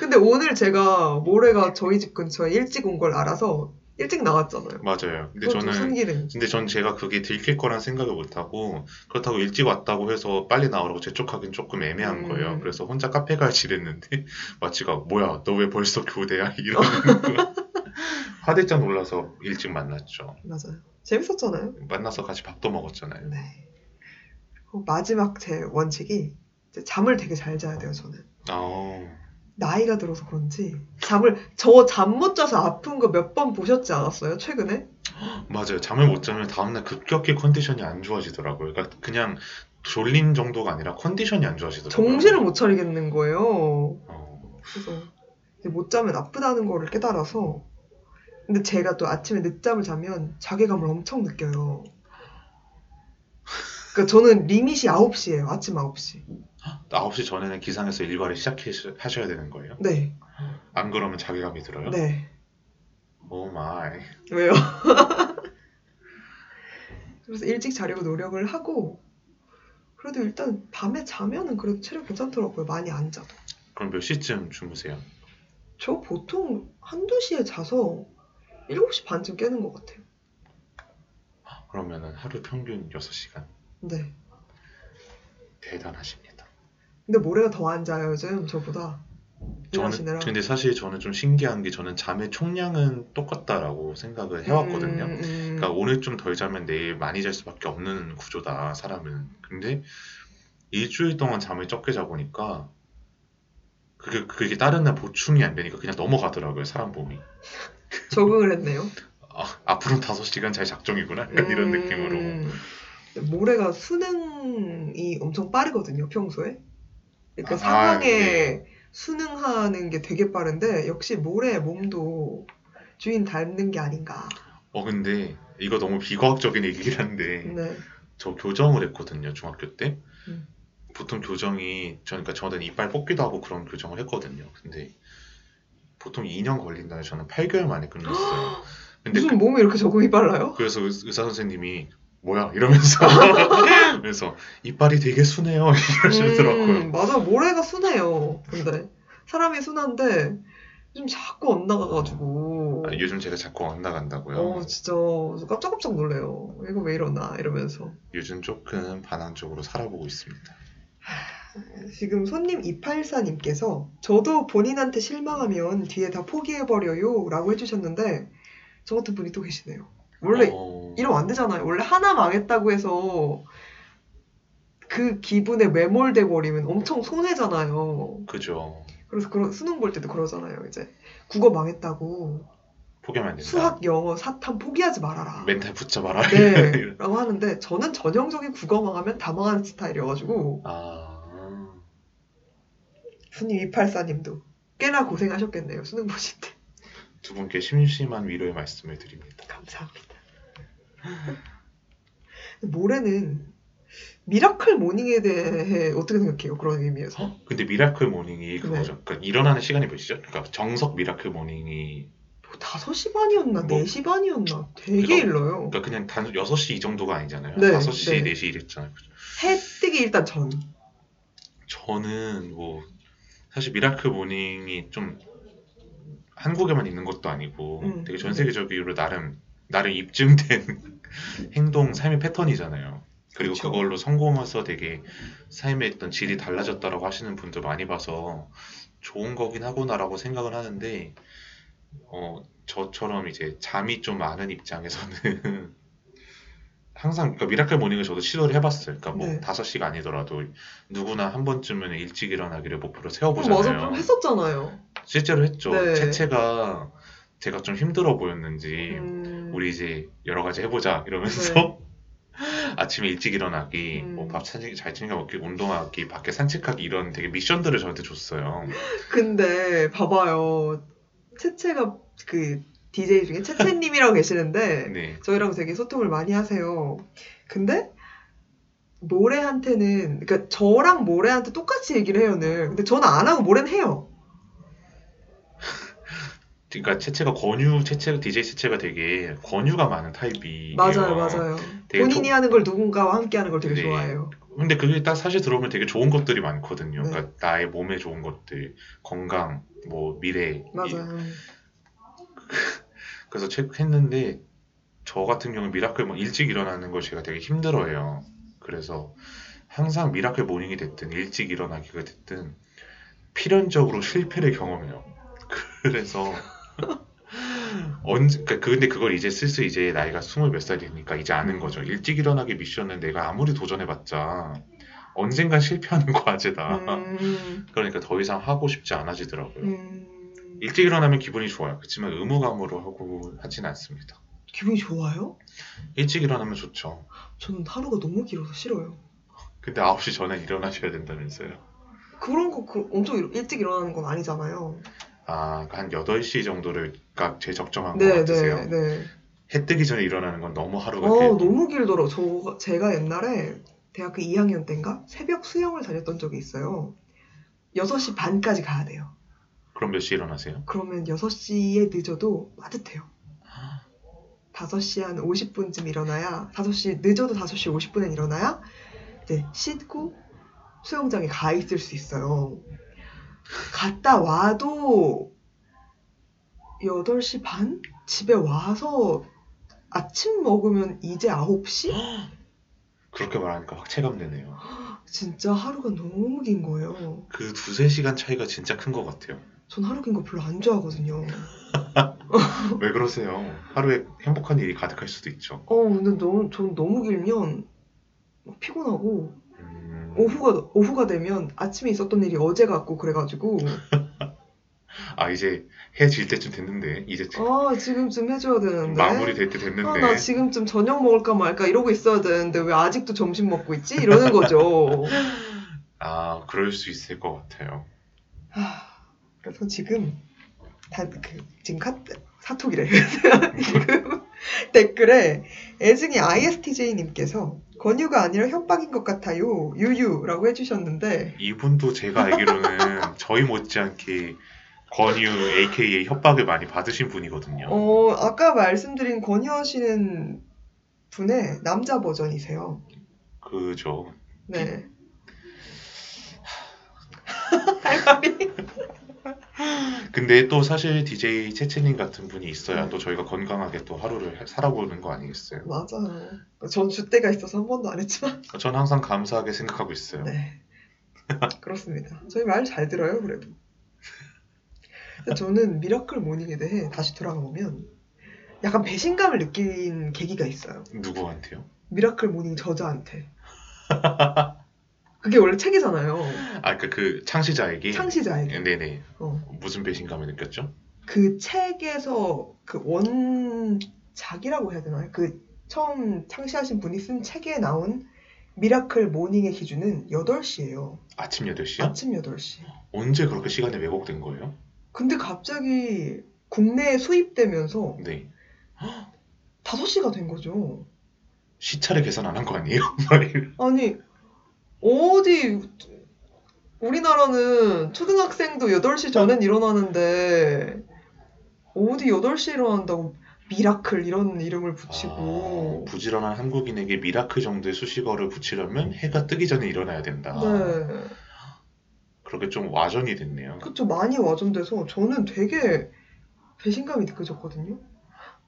근데 오늘 제가 모래가 저희 집 근처에 일찍 온 걸 알아서 일찍 나왔잖아요. 맞아요. 근데 저는 순기능. 근데 전 제가 그게 들킬 거란 생각을 못 하고 그렇다고 일찍 왔다고 해서 빨리 나오라고 재촉하긴 조금 애매한 음. 거예요. 그래서 혼자 카페 갈 지랬는데 마치가 뭐야 너 왜 벌써 교대야 이러는. 화들짝 놀라서 일찍 만났죠. 맞아요. 재밌었잖아요. 만나서 같이 밥도 먹었잖아요. 네. 마지막 제 원칙이 잠을 되게 잘 자야 돼요, 저는. 아, 나이가 들어서 그런지 잠을 저 잠 못 자서 아픈 거 몇 번 보셨지 않았어요, 최근에? 맞아요. 잠을 못 자면 다음날 급격히 컨디션이 안 좋아지더라고요. 그러니까 그냥 졸린 정도가 아니라 컨디션이 안 좋아지더라고요. 정신을 못 차리겠는 거예요. 어, 그래서 못 자면 아프다는 거를 깨달아서 근데 제가 또 아침에 늦잠을 자면 자괴감을 엄청 느껴요. 그러니까 저는 limit이 9시예요. 아침 9시. 9시 전에는 기상해서 일과를 시작하셔야 되는 거예요. 네. 안 그러면 자괴감이 들어요? 네. Oh my. 왜요? 그래서 일찍 자려고 노력을 하고 그래도 일단 밤에 자면은 그래도 체력 괜찮더라고요. 많이 안 자도. 그럼 몇 시쯤 주무세요? 저 보통 한두 시에 자서 7시 반쯤 깨는 것 같아요. 그러면은 하루 평균 6시간. 네. 대단하십니다. 근데 모래가 더 안 자요, 요즘 저보다. 저는 근데 사실 저는 좀 신기한 게 저는 잠의 총량은 똑같다라고 생각을 해왔거든요. 음, 음. 그러니까 오늘 좀 덜 자면 내일 많이 잘 수밖에 없는 구조다 사람은. 근데 일주일 동안 잠을 적게 자보니까 그게 그게 다른 날 보충이 안 되니까 그냥 넘어가더라고요 사람 몸이. 적응을 했네요. 아, 앞으로 5시간 잘 작정이구나 약간 이런 음, 느낌으로. 모래가 수능이 엄청 빠르거든요, 평소에. 그러니까 아, 상황에 네. 수능하는 게 되게 빠른데 역시 모래 몸도 주인 닮는 게 아닌가. 어 근데 이거 너무 비과학적인 얘기긴 한데 네. 저 교정을 했거든요 중학교 때. 음. 보통 교정이 저 그러니까 저는 이빨 뽑기도 하고 그런 교정을 했거든요. 근데 보통 2년 걸린다는데 저는 8개월 만에 끝냈어요. 근데 무슨 몸이 이렇게 적응이 빨라요? 그, 래서 의사 선생님이 뭐야 이러면서 그래서 이빨이 되게 순해요 이러시더라고요. 음, 맞아, 모래가 순해요. 근데 사람이 순한데 좀 자꾸 엇나가가지고. 아, 요즘 제가 자꾸 안 나간다고요. 어, 진짜 깜짝깜짝 놀래요. 이거 왜 이러나 이러면서. 요즘 조금 반항적으로 살아보고 있습니다. 지금 손님 284님께서 저도 본인한테 실망하면 뒤에 다 포기해버려요 라고 해주셨는데 저 같은 분이 또 계시네요. 원래 어, 이러면 안 되잖아요. 원래 하나 망했다고 해서 그 기분에 매몰돼 버리면 엄청 손해잖아요. 그죠. 그래서 그런 수능 볼 때도 그러잖아요. 이제 국어 망했다고 포기하면 안 된다. 수학, 영어, 사탐 포기하지 말아라. 멘탈 붙잡아라. 네, 라고 하는데 저는 전형적인 국어 망하면 다 망하는 스타일이어가지고 아, 손님 284님도 꽤나 고생하셨겠네요. 수능 보실 때. 두 분께 심심한 위로의 말씀을 드립니다. 감사합니다. 모레는 miracle morning에 대해 어떻게 생각해요? 그런 의미에서. 근데 miracle morning이 네. 그거죠. 그러니까 일어나는 시간이 몇 시죠? 그러니까 정석 miracle morning이 뭐 5시 반이었나 뭐, 4시 반이었나 되게 그거- 일러요. 그러니까 그냥 단 6시 이 정도가 아니잖아요. 네, 5시, 네. 4시 이랬잖아요. 그죠? 해 뜨기 일단 전. 저는 뭐 사실 miracle morning이 좀 한국에만 있는 것도 아니고 음. 되게 전 세계적으로 나름 나름 입증된 행동 삶의 패턴이잖아요. 그리고 그쵸. 그걸로 성공해서 되게 삶의 어떤 질이 달라졌다라고 하시는 분들 많이 봐서 좋은 거긴 하구나라고 생각을 하는데 어 저처럼 이제 잠이 좀 많은 입장에서는 항상 그러니까 miracle morning을 저도 시도를 해봤어요. 그러니까 뭐 네. 5시가 아니더라도 누구나 한 번쯤은 일찍 일어나기를 목표로 어, 세워보잖아요. 맞아, 그럼 했었잖아요. 실제로 했죠. 네. 채채가 제가 좀 힘들어 보였는지 음, 우리 이제 여러 가지 해보자 이러면서 아침에 일찍 일어나기, 음. 뭐밥 잘 챙겨 먹기, 운동하기, 밖에 산책하기 이런 되게 미션들을 저한테 줬어요. 근데 봐봐요. 채채가 그 DJ 중에 채채님이라고 계시는데 네. 저희랑 되게 소통을 많이 하세요. 근데 모래한테는 그러니까 저랑 모래한테 똑같이 얘기를 해요 늘. 근데 저는 안 하고 모래는 해요. 그러니까 채채가 권유, 채채 DJ 채채가 되게 권유가 많은 타입이에요. 맞아요, 맞아요. 본인이 조- 하는 걸 누군가와 함께 하는 걸 되게 네. 좋아해요. 근데 그게 딱 사실 들어보면 되게 좋은 것들이 많거든요. 네. 그러니까 나의 몸에 좋은 것들, 건강, 뭐 미래, 이- 맞아요. 그래서 책 했는데 저 같은 경우 miracle 뭐 일찍 일어나는 걸 제가 되게 힘들어해요. 그래서 항상 miracle morning이 됐든 일찍 일어나기가 됐든 필연적으로 실패를 경험해요. 그래서 언제 그러니까 근데 그걸 이제 슬슬 이제 나이가 스물 몇살 되니까 이제 아는 거죠. 일찍 일어나기 미션은 내가 아무리 도전해봤자 언젠간 실패하는 과제다. 음, 그러니까 더 이상 하고 싶지 않아지더라고요. 음, 일찍 일어나면 기분이 좋아요. 그렇지만 의무감으로 하고 하진 않습니다. 기분이 좋아요? 일찍 일어나면 좋죠. 저는 하루가 너무 길어서 싫어요. 근데 9시 전에 일어나셔야 된다면서요. 그런 거 그, 엄청 일- 일찍 일어나는 건 아니잖아요. 아, 한 8시 정도를가 제일 적정한 것 네, 같으세요? 네, 네. 해 뜨기 전에 일어나는 건 너무 하루가 어, 길고. 너무 길더라고. 저, 제가 옛날에 대학교 2학년 때인가 새벽 수영을 다녔던 적이 있어요. 6시 반까지 가야 돼요. 그럼 몇 시에 일어나세요? 그러면 6시에 늦어도 따뜻해요. 5시 한 50분쯤 일어나야, 5시, 늦어도 5시 50분에 일어나야, 이제 씻고 수영장에 가 있을 수 있어요. 갔다 와도 8시 반? 집에 와서 아침 먹으면 이제 9시? 그렇게 말하니까 확 체감되네요. 진짜 하루가 너무 긴 거예요. 그 두세 시간 차이가 진짜 큰 것 같아요. 전 하루 긴 거 별로 안 좋아하거든요. 왜 그러세요? 하루에 행복한 일이 가득할 수도 있죠. 어, 근데 너무, 전 너무 길면 막 피곤하고, 음, 오후가, 오후가 되면 아침에 있었던 일이 어제 같고 그래가지고, 아, 이제 해질 때쯤 됐는데, 이제 아, 지금쯤 해줘야 되는데. 마무리 될 때 됐는데, 아, 나 지금쯤 저녁 먹을까 말까 이러고 있어야 되는데 왜 아직도 점심 먹고 있지? 이러는 거죠. 아, 그럴 수 있을 것 같아요. 아, 그래서 지금 다, 그, 지금 카, 사톡이래. 지금 댓글에 애증이 ISTJ님께서 권유가 아니라 협박인 것 같아요. 유유라고 해주셨는데 이분도 제가 알기로는 저희 못지않게 권유 AKA 협박을 많이 받으신 분이거든요. 어, 아까 말씀드린 권유하시는 분의 남자 버전이세요. 그죠. 네. 할 말이 근데 또 사실 DJ 채채님 같은 분이 있어야 또 저희가 건강하게 또 하루를 살아보는 거 아니겠어요? 맞아요. 전 줏대가 있어서 한 번도 안 했지만. 전 항상 감사하게 생각하고 있어요. 네. 그렇습니다. 저희 말 잘 들어요, 그래도. 저는 miracle morning에 대해 다시 돌아가 보면 약간 배신감을 느낀 계기가 있어요. 누구한테요? miracle morning 저자한테. 그게 원래 책이잖아요. 아, 그, 그 창시자에게. 창시자에게. 네네. 어. 무슨 배신감을 느꼈죠? 그 책에서 그 원작이라고 해야 되나요? 그 처음 창시하신 분이 쓴 책에 나온 miracle morning의 기준은 8시예요. 아침 8시요? 아침 8시. 언제 그렇게 시간이 왜곡된 거예요? 근데 갑자기 국내에 수입되면서 네. 5시가 된 거죠. 시차를 계산 안 한 거 아니에요? 아니, 어디, 우리나라는 초등학생도 8시 전엔 일어나는데, 어디 8시에 일어난다고 miracle 이런 이름을 붙이고. 아, 부지런한 한국인에게 miracle 정도의 수식어를 붙이려면 해가 뜨기 전에 일어나야 된다. 네. 그렇게 좀 와전이 됐네요. 그쵸, 많이 와전돼서 저는 되게 배신감이 느껴졌거든요.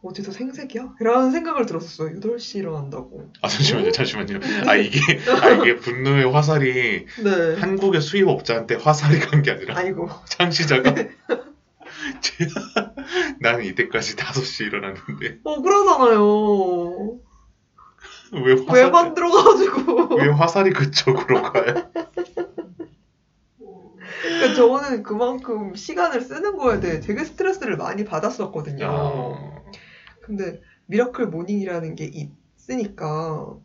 어디서 생색이야? 이라는 생각을 들었었어요. 8시 일어난다고. 아 잠시만요, 잠시만요. 아 이게 아 이게 분노의 화살이 네. 한국의 수입업자한테 화살이 간 게 아니라 아이고. 창시자가 제- 나는 이때까지 5시 일어났는데 억울하잖아요. 왜왜 화살 만들어가지고. 왜 화살이 그쪽으로 가요? 그러니까 저는 그만큼 시간을 쓰는 거에 대해 되게 스트레스를 많이 받았었거든요. 아, 근데 miracle morning이라는 게 있으니까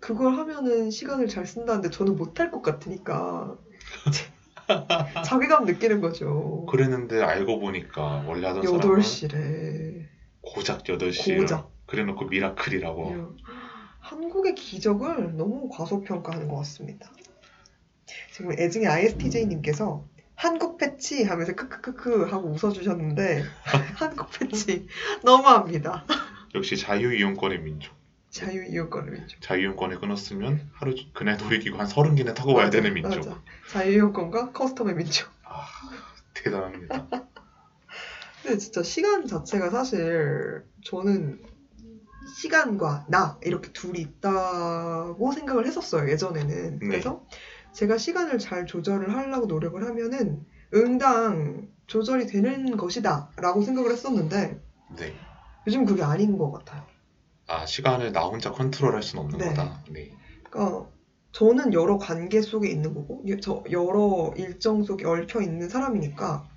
그걸 하면은 시간을 잘 쓴다는데 저는 못할 것 같으니까 자괴감 느끼는 거죠. 그랬는데 알고 보니까 원래 하던 사람은 8시래. 고작 8시에 고작. 그래놓고 miracle이라고 한국의 기적을 너무 과소평가하는 것 같습니다. 지금 애증의 ISTJ님께서 한국 패치 하면서 크크크크 하고 웃어주셨는데 한국 패치 너무합니다. 역시 자유이용권의 민족 자유이용권의 민족. 자유이용권을 끊었으면 하루 그날 놀이기구 한 30개는 타고 와야 되는 민족 맞아. 자유이용권과 custom의 민족. 아, 대단합니다 근데 진짜 시간 자체가 사실 저는 시간과 나 이렇게 둘이 있다고 생각을 했었어요 예전에는. 네. 그래서 제가 시간을 잘 조절을 하려고 노력을 하면은 응당 조절이 되는 것이다 라고 생각을 했었는데 네. 요즘 그게 아닌 것 같아요. 아 시간을 나 혼자 컨트롤할 수는 없는 네. 거다 네. 그러니까 저는 여러 관계 속에 있는 거고 여- 저 여러 일정 속에 얽혀 있는 사람이니까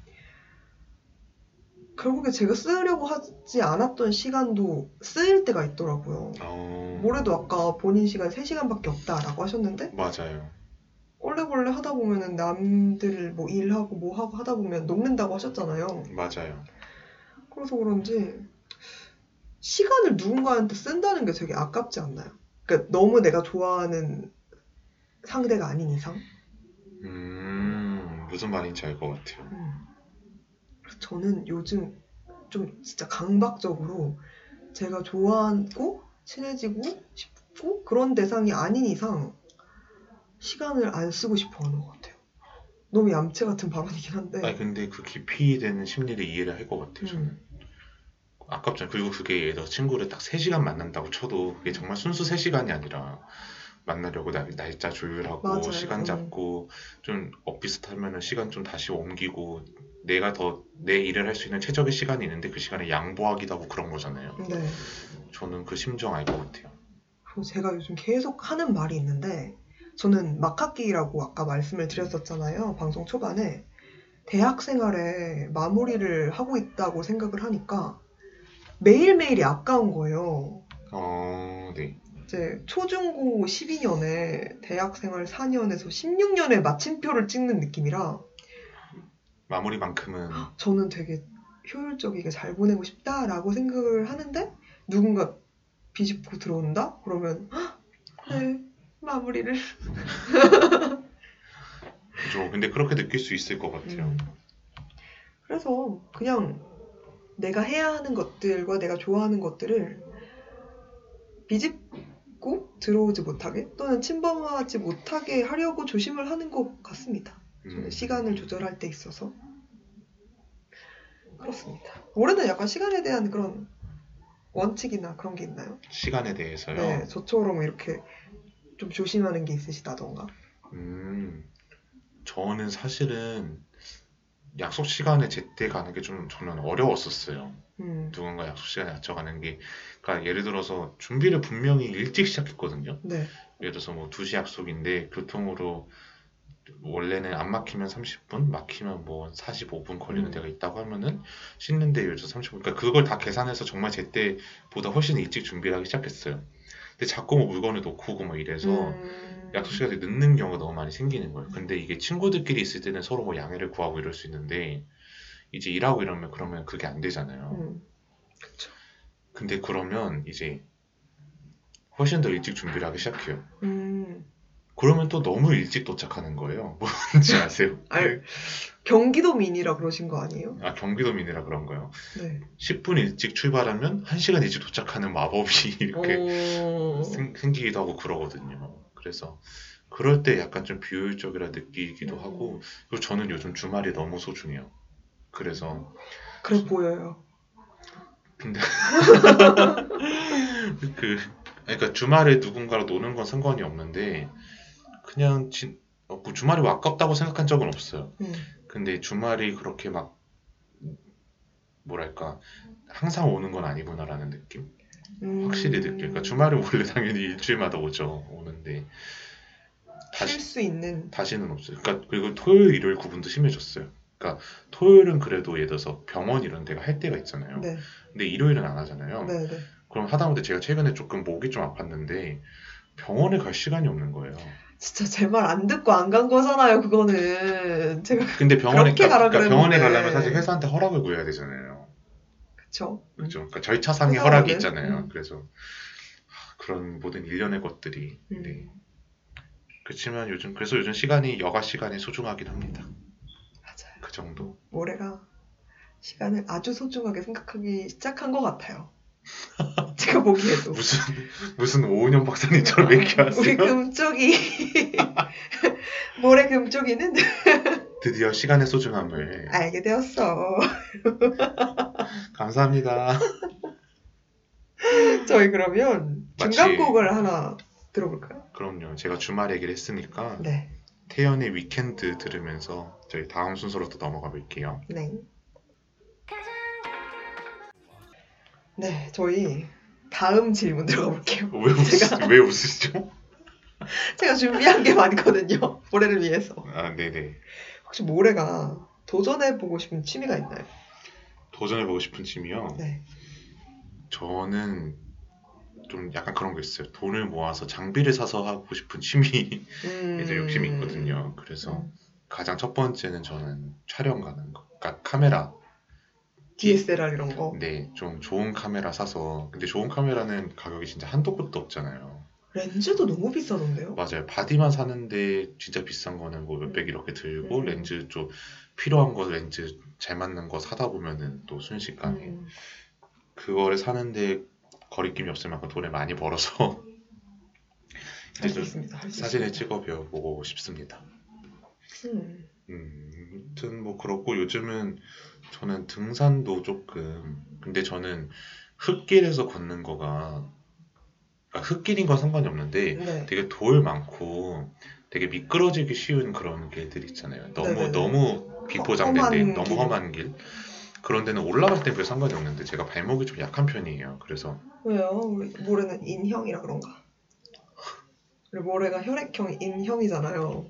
결국에 제가 쓰려고 하지 않았던 시간도 쓰일 때가 있더라고요. 어, 모레도 아까 본인 시간 3시간밖에 없다라고 하셨는데 맞아요. 꼴레꼴레 하다 보면은 남들 뭐 일하고 뭐 하고 하다 보면 녹는다고 하셨잖아요. 맞아요. 그래서 그런지 시간을 누군가한테 쓴다는 게 되게 아깝지 않나요? 그러니까 너무 내가 좋아하는 상대가 아닌 이상. 음, 무슨 말인지 알 것 같아요. 음. 그래서 저는 요즘 좀 진짜 강박적으로 제가 좋아하고 친해지고 싶고 그런 대상이 아닌 이상 시간을 안 쓰고 싶어 하는 것 같아요. 너무 얌체 같은 발언이긴 한데. 아니, 근데 그 깊이 되는 심리를 이해를 할 것 같아요, 저는. 음, 아깝잖아요. 그리고 그게 예를 들어 친구를 딱 3시간 만난다고 쳐도 그게 정말 순수 3시간이 아니라 만나려고 날, 날짜 조율하고 맞아요. 시간 음. 잡고 좀 엇비슷하면은 시간 좀 다시 옮기고 내가 더 내 일을 할 수 있는 최적의 시간이 있는데 그 시간에 양보하기도 하고 그런 거잖아요. 네. 저는 그 심정 알 것 같아요. 그리고 제가 요즘 계속 하는 말이 있는데 저는 막학기라고 아까 말씀을 드렸었잖아요. 방송 초반에 대학 생활에 마무리를 하고 있다고 생각을 하니까 매일매일이 아까운 거예요. 어, 네. 이제 초중고 12년에 대학 생활 4년에서 16년에 마침표를 찍는 느낌이라 마무리만큼은 저는 되게 효율적이게 잘 보내고 싶다라고 생각을 하는데 누군가 비집고 들어온다? 그러면 "헉, 네 마무리를 그죠. 근데 그렇게 느낄 수 있을 것 같아요. 음. 그래서 그냥 내가 해야 하는 것들과 내가 좋아하는 것들을 비집고 들어오지 못하게 또는 침범하지 못하게 하려고 조심을 하는 것 같습니다. 저는 음. 시간을 조절할 때 있어서 그렇습니다. 올해는 약간 시간에 대한 그런 원칙이나 그런 게 있나요? 시간에 대해서요. 네, 저처럼 이렇게 좀 조심하는 게 있으시다던가. 음, 저는 사실은 약속 시간에 제때 가는 게 좀 저는 어려웠었어요. 음, 누군가 약속 시간에 맞춰가는 게, 그러니까 예를 들어서 준비를 분명히 일찍 시작했거든요. 네, 예를 들어서 뭐 2시 약속인데 교통으로 원래는 안 막히면 30분, 막히면 뭐 45분 걸리는 음. 데가 있다고 하면은 씻는데 예를 들어서 30분, 그러니까 그걸 다 계산해서 정말 제때보다 훨씬 일찍 준비를 하기 시작했어요. 근데 자꾸 뭐 물건을 놓고 오고 뭐 이래서 음, 약속 시간이 늦는 경우가 너무 많이 생기는 거예요. 근데 이게 친구들끼리 있을 때는 서로 뭐 양해를 구하고 이럴 수 있는데 이제 일하고 이러면 그러면 그게 안 되잖아요. 음, 그쵸. 근데 그러면 이제 훨씬 더 일찍 준비를 하기 시작해요. 음, 그러면 또 너무 일찍 도착하는 거예요. 뭔지 아세요? 알- 경기도 민이라 그러신 거 아니에요? 아, 경기도민이라 그런 거요. 네. 10분 일찍 출발하면 1시간 일찍 도착하는 마법이 이렇게 오, 생, 생기기도 하고 그러거든요. 그래서 그럴 때 약간 좀 비효율적이라 느끼기도 음. 하고 그리고 저는 요즘 주말이 너무 소중해요. 그래서 그래 보여요. 근데 그 그러니까 주말에 누군가랑 노는 건 상관이 없는데 그냥 진, 어, 뭐 주말이 아깝다고 생각한 적은 없어요. 음, 근데 주말이 그렇게 막 뭐랄까 항상 오는 건 아니구나라는 느낌 음, 확실히 느껴요. 그러니까 주말은 원래 당연히 일주일마다 오죠 오는데 다시 쉴수 있는. 다시는 없어요. 그러니까 그리고 토요일 일요일 구분도 심해졌어요. 그러니까 토요일은 그래도 예를 들어서 병원 이런 데가 할 때가 있잖아요. 네, 근데 일요일은 안 하잖아요. 네, 네. 그럼 하다못해 제가 최근에 조금 목이 좀 아팠는데 병원에 갈 시간이 없는 거예요. 진짜 제 말 안 듣고 안 간 거잖아요. 그거는 제가 근데 병원에 그렇게 가라 그러니까 병원에 그랬는데. 가려면 사실 회사한테 허락을 구해야 되잖아요. 그쵸. 그렇죠. 그러니까 절차상의 회사원은? 허락이 있잖아요. 음. 그래서 하, 그런 모든 일련의 것들이 음. 네. 그렇지만 요즘 그래서 요즘 시간이 여가 시간이 소중하긴 합니다. 맞아요. 그 정도. 올해가 시간을 아주 소중하게 생각하기 시작한 것 같아요. 제가 보기에도. 무슨 무슨 오은영 박사님처럼 우리 얘기하세요. 금쪽이 모래 금쪽이는 드디어 시간의 소중함을 알게 되었어. 감사합니다. 저희 그러면 마치- 중간곡을 하나 들어볼까요? 그럼요. 제가 주말 얘기를 했으니까 네. 태연의 위켄드 들으면서 저희 다음 순서로 또 넘어가 볼게요. 네. 네, 저희 다음 질문 들어가 볼게요. 왜, 웃으, 왜 웃으시죠? 제가 준비한 게 많거든요. 올해를 위해서. 아, 네네. 혹시 모래가 도전해보고 싶은 취미가 있나요? 도전해보고 싶은 취미요. 네. 저는 좀 약간 그런 거 있어요. 돈을 모아서 장비를 사서 하고 싶은 취미 음... 이제 욕심이 있거든요. 그래서 음. 가장 첫 번째는 저는 촬영 가는 거. 그러니까 카메라. DSLR 이런 거. 네, 좀 좋은 카메라 사서. 근데 좋은 카메라는 가격이 진짜 한도 끝도 없잖아요. 렌즈도 너무 비싸던데요? 맞아요. 바디만 사는데 진짜 비싼 거는 뭐 몇백 이렇게 들고 음. 렌즈 좀 필요한 거 렌즈 잘 맞는 거 사다 보면은 또 순식간에 음. 그거를 사는데 거리낌이 없을 만큼 돈을 많이 벌어서 이제 사진을. 찍어 배워보고 싶습니다. 음. 음, 아무튼 뭐 그렇고 요즘은 저는 등산도 조금 근데 저는 흙길에서 걷는 거가 아, 흙길인 건 상관이 없는데 네. 되게 돌 많고 되게 미끄러지기 쉬운 그런 길들 있잖아요. 너무 네네네. 너무 비포장된데 너무 길. 험한 길. 그런 데는 올라갈 땐별 상관이 없는데 제가 발목이 좀 약한 편이에요. 그래서 왜요? 우리 모래는 인형이라 그런가? 우리 모래가 혈액형 인형이잖아요.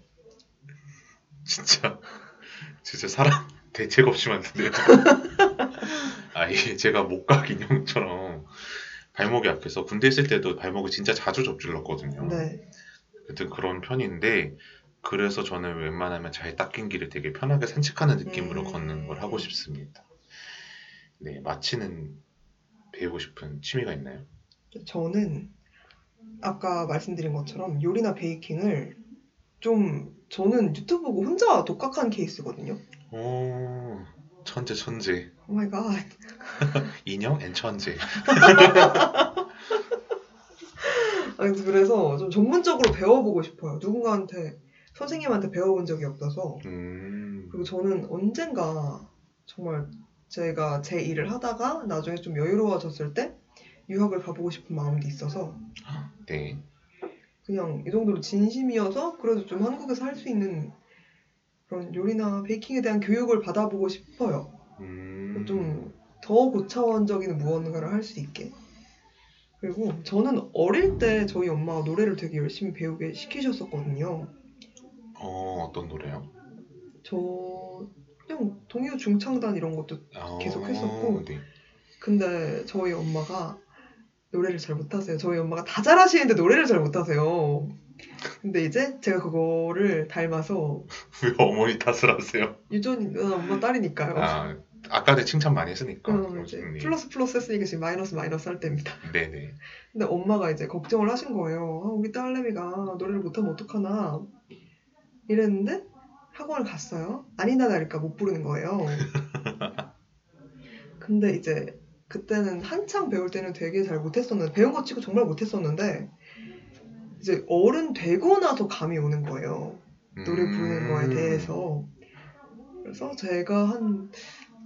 진짜 진짜 사람 대책 없이 만드네요. 아예 제가 목각 인형처럼 발목이 약해서 군대 있을 때도 발목을 진짜 자주 접질렀거든요. 네. 하여튼 그런 편인데 그래서 저는 웬만하면 잘 닦인 길을 되게 편하게 산책하는 느낌으로 음. 걷는 걸 하고 싶습니다. 네, 마치는 배우고 싶은 취미가 있나요? 저는 아까 말씀드린 것처럼 요리나 베이킹을 좀 저는 유튜브 보고 혼자 독학한 케이스거든요. 오, 천재 천재. oh my god. 인형 and 천재. 아니, 그래서 좀 전문적으로 배워보고 싶어요. 누군가한테 선생님한테 배워본 적이 없어서 음, 그리고 저는 언젠가 정말 제가 제 일을 하다가 나중에 좀 여유로워졌을 때 유학을 가보고 싶은 마음도 있어서 네. 그냥 이 정도로 진심이어서 그래도 좀 한국에서 할 수 있는 그런 요리나 베이킹에 대한 교육을 받아보고 싶어요. 음, 좀더 고차원적인 무언가를 할 수 있게. 그리고 저는 어릴 때 저희 엄마가 노래를 되게 열심히 배우게 시키셨었거든요. 어, 어떤 노래요? 저 그냥 동요 중창단 이런 것도 아, 계속 했었고. 네. 근데 저희 엄마가 노래를 잘 못하세요. 저희 엄마가 다 잘하시는데 노래를 잘 못하세요. 근데 이제 제가 그거를 닮아서 왜 어머니 탓을 하세요? 유전이 어, 엄마 딸이니까요. 아, 아까는 칭찬 많이 했으니까. 어, 이제 네. 플러스 플러스 했으니까 지금 마이너스 마이너스 할 때입니다. 네네. 근데 엄마가 이제 걱정을 하신 거예요. 아, 우리 딸내미가 노래를 못하면 어떡하나. 이랬는데 학원을 갔어요. 아니나 다를까 못 부르는 거예요. 근데 이제 그때는 한창 배울 때는 되게 잘 못했었는데 배운 거 치고 정말 못했었는데 이제 어른 되고 나서 감이 오는 거예요. 노래 부르는 거에 음. 대해서. 그래서 제가 한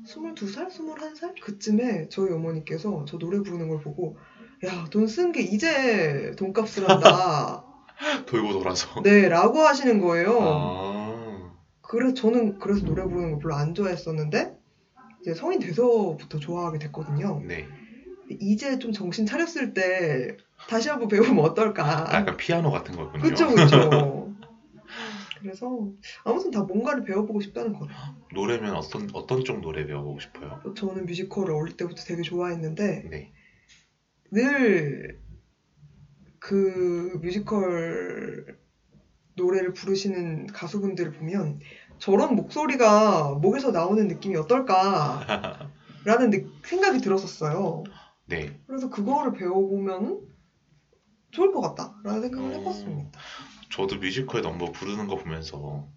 22살, 21살 그쯤에 저희 어머니께서 저 노래 부르는 걸 보고 야, 돈 쓴 게 이제 돈값을 한다. 돌고 돌아서. 네, 라고 하시는 거예요. 아, 그래 저는 그래서 노래 부르는 거 별로 안 좋아했었는데 이제 성인 돼서부터 좋아하게 됐거든요. 네. 이제 좀 정신 차렸을 때 다시 한번 배우면 어떨까? 아, 약간 피아노 같은 거군요. 그쵸, 그쵸. 그래서 아무튼 다 뭔가를 배워보고 싶다는 거예요. 노래면 어떤 어떤 쪽 노래 배워보고 싶어요? 저는 뮤지컬을 어릴 때부터 되게 좋아했는데 네. 늘 그 뮤지컬 노래를 부르시는 가수분들을 보면 저런 목소리가 목에서 나오는 느낌이 어떨까라는 느- 생각이 들었었어요. 네. 그래서 그거를 배워보면 좋을 것 같다라는 생각을 음. 해봤습니다. 저도 뮤지컬 넘버 부르는 거 보면서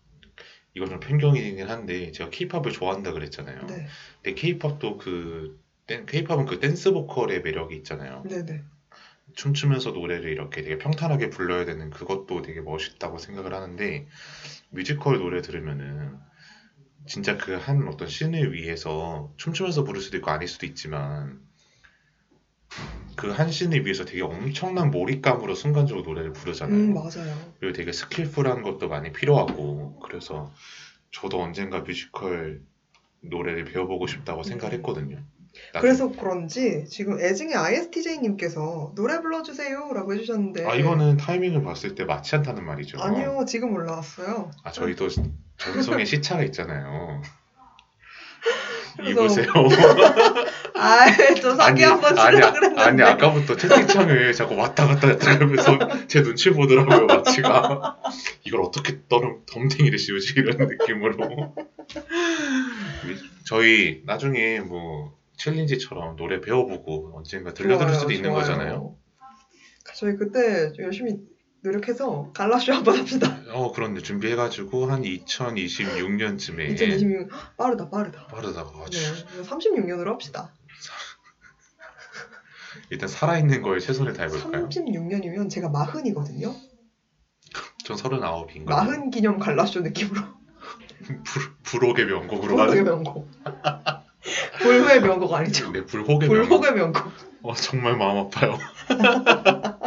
이건 좀 편견이긴 한데 제가 케이팝을 좋아한다 그랬잖아요. 네, 근데 케이팝도 그 케이팝은 그 댄스 보컬의 매력이 있잖아요. 네네. 춤추면서 노래를 이렇게 되게 평탄하게 불러야 되는 그것도 되게 멋있다고 생각을 하는데 뮤지컬 노래 들으면은 진짜 그 한 어떤 씬을 위해서 춤추면서 부를 수도 있고 아닐 수도 있지만 그 한 씬을 위해서 되게 엄청난 몰입감으로 순간적으로 노래를 부르잖아요. 음 맞아요. 그리고 되게 skillful한 것도 많이 필요하고 그래서 저도 언젠가 뮤지컬 노래를 배워보고 싶다고 생각했거든요. 나중에. 그래서 그런지 지금 애증의 ISTJ님께서 노래 불러주세요라고 해주셨는데 아 이거는 타이밍을 봤을 때 맞지 않다는 말이죠. 아니요 지금 올라왔어요. 아 저희도 전송에 시차가 있잖아요. 입으세요. 아저 사기 한번 치려고 그랬는데. 아니 아까부터 채팅창을 자꾸 왔다 갔다 왔다 하면서 제 눈치 보더라고요 마치가 이걸 어떻게 떠름 덤탱이를 씌우지 이런 느낌으로 저희 나중에 뭐 챌린지처럼 노래 배워보고 언젠가 들려드릴 수도 있는 좋아요. 거잖아요. 저희 그때 열심히 노력해서 갈라쇼 한번 합시다. 어 그런데 준비해가지고 한 2026년쯤에 2026년 빠르다 빠르다. 빠르다. 아, 네, 36년으로 합시다. 일단 살아있는 거에 최선을 다해볼까요? 36년이면 제가 마흔이거든요. 전 39인가요? 마흔 기념 갈라쇼 느낌으로. 불혹의 명곡으로 불혹의 하는 명곡. 불후의 명곡 아니죠? 네, 불혹의 불혹의 명곡. 어, 정말 마음 아파요.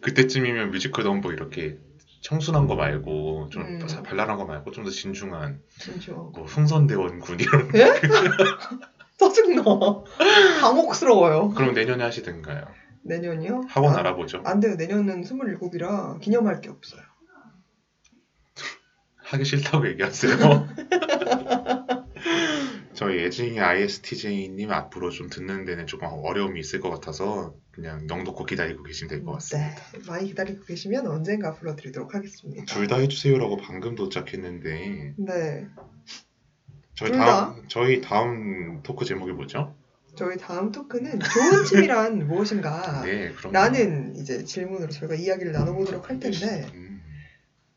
그때쯤이면 뮤지컬 넘버 이렇게 청순한 거 말고 좀 음. 발랄한 거 말고 좀 더 진중한 진짜. 뭐 흥선대원 군 이런 짜증나. 당혹스러워요. 그럼 내년에 하시든가요? 내년이요? 학원 아, 알아보죠. 안 돼요. 내년은 27이라 기념할 게 없어요. 하기 싫다고 얘기하세요. 저희 애증이 ISTJ님 앞으로 좀 듣는 데는 조금 어려움이 있을 것 같아서 그냥 넉넉히 기다리고 계시면 될 것 같습니다. 네. 많이 기다리고 계시면 언젠가 불러드리도록 하겠습니다. 둘 다 해주세요라고 방금 도착했는데 네. 저희 둘 다음 저희 다음 토크 제목이 뭐죠? 저희 다음 토크는 좋은 취미란 무엇인가? 네, 그럼 라는 이제 질문으로 저희가 이야기를 나눠보도록 할 텐데 음,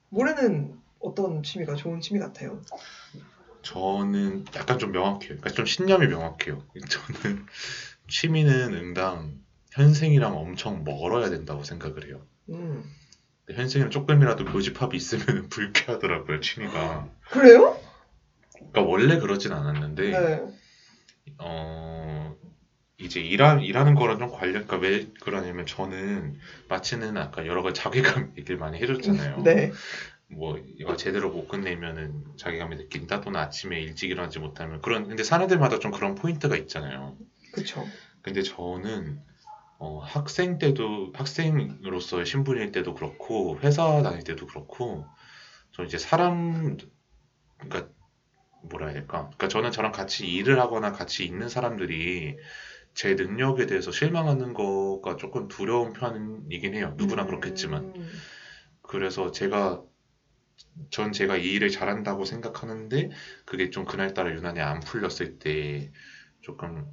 모레는 어떤 취미가 좋은 취미 같아요? 저는 약간 좀 명확해요. 그러니까 좀 신념이 명확해요. 저는 취미는 응당 현생이랑 엄청 멀어야 된다고 생각을 해요. 음. 현생이랑 조금이라도 교집합이 있으면 불쾌하더라고요, 취미가. 그래요? 그러니까 원래 그러진 않았는데 네. 어 이제 일하, 일하는 거랑 좀 관련, 그러니까 왜 그러냐면 저는 마치는 아까 여러 가지 자괴감 얘기를 많이 해줬잖아요. 네. 뭐 이거 제대로 못 끝내면은 자괴감이 느낀다 또는 아침에 일찍 일어나지 못하면 그런 근데 사람들마다 좀 그런 포인트가 있잖아요. 그쵸. 근데 저는 어, 학생 때도 학생으로서의 신분일 때도 그렇고 회사 다닐 때도 그렇고 저 이제 사람 그러니까 뭐라 해야 될까? 그러니까 저는 저랑 같이 일을 하거나 같이 있는 사람들이 제 능력에 대해서 실망하는 거가 조금 두려운 편이긴 해요. 누구나 음. 그렇겠지만. 그래서 제가 전 제가 이 일을 잘한다고 생각하는데 그게 좀 그날따라 유난히 안 풀렸을 때 조금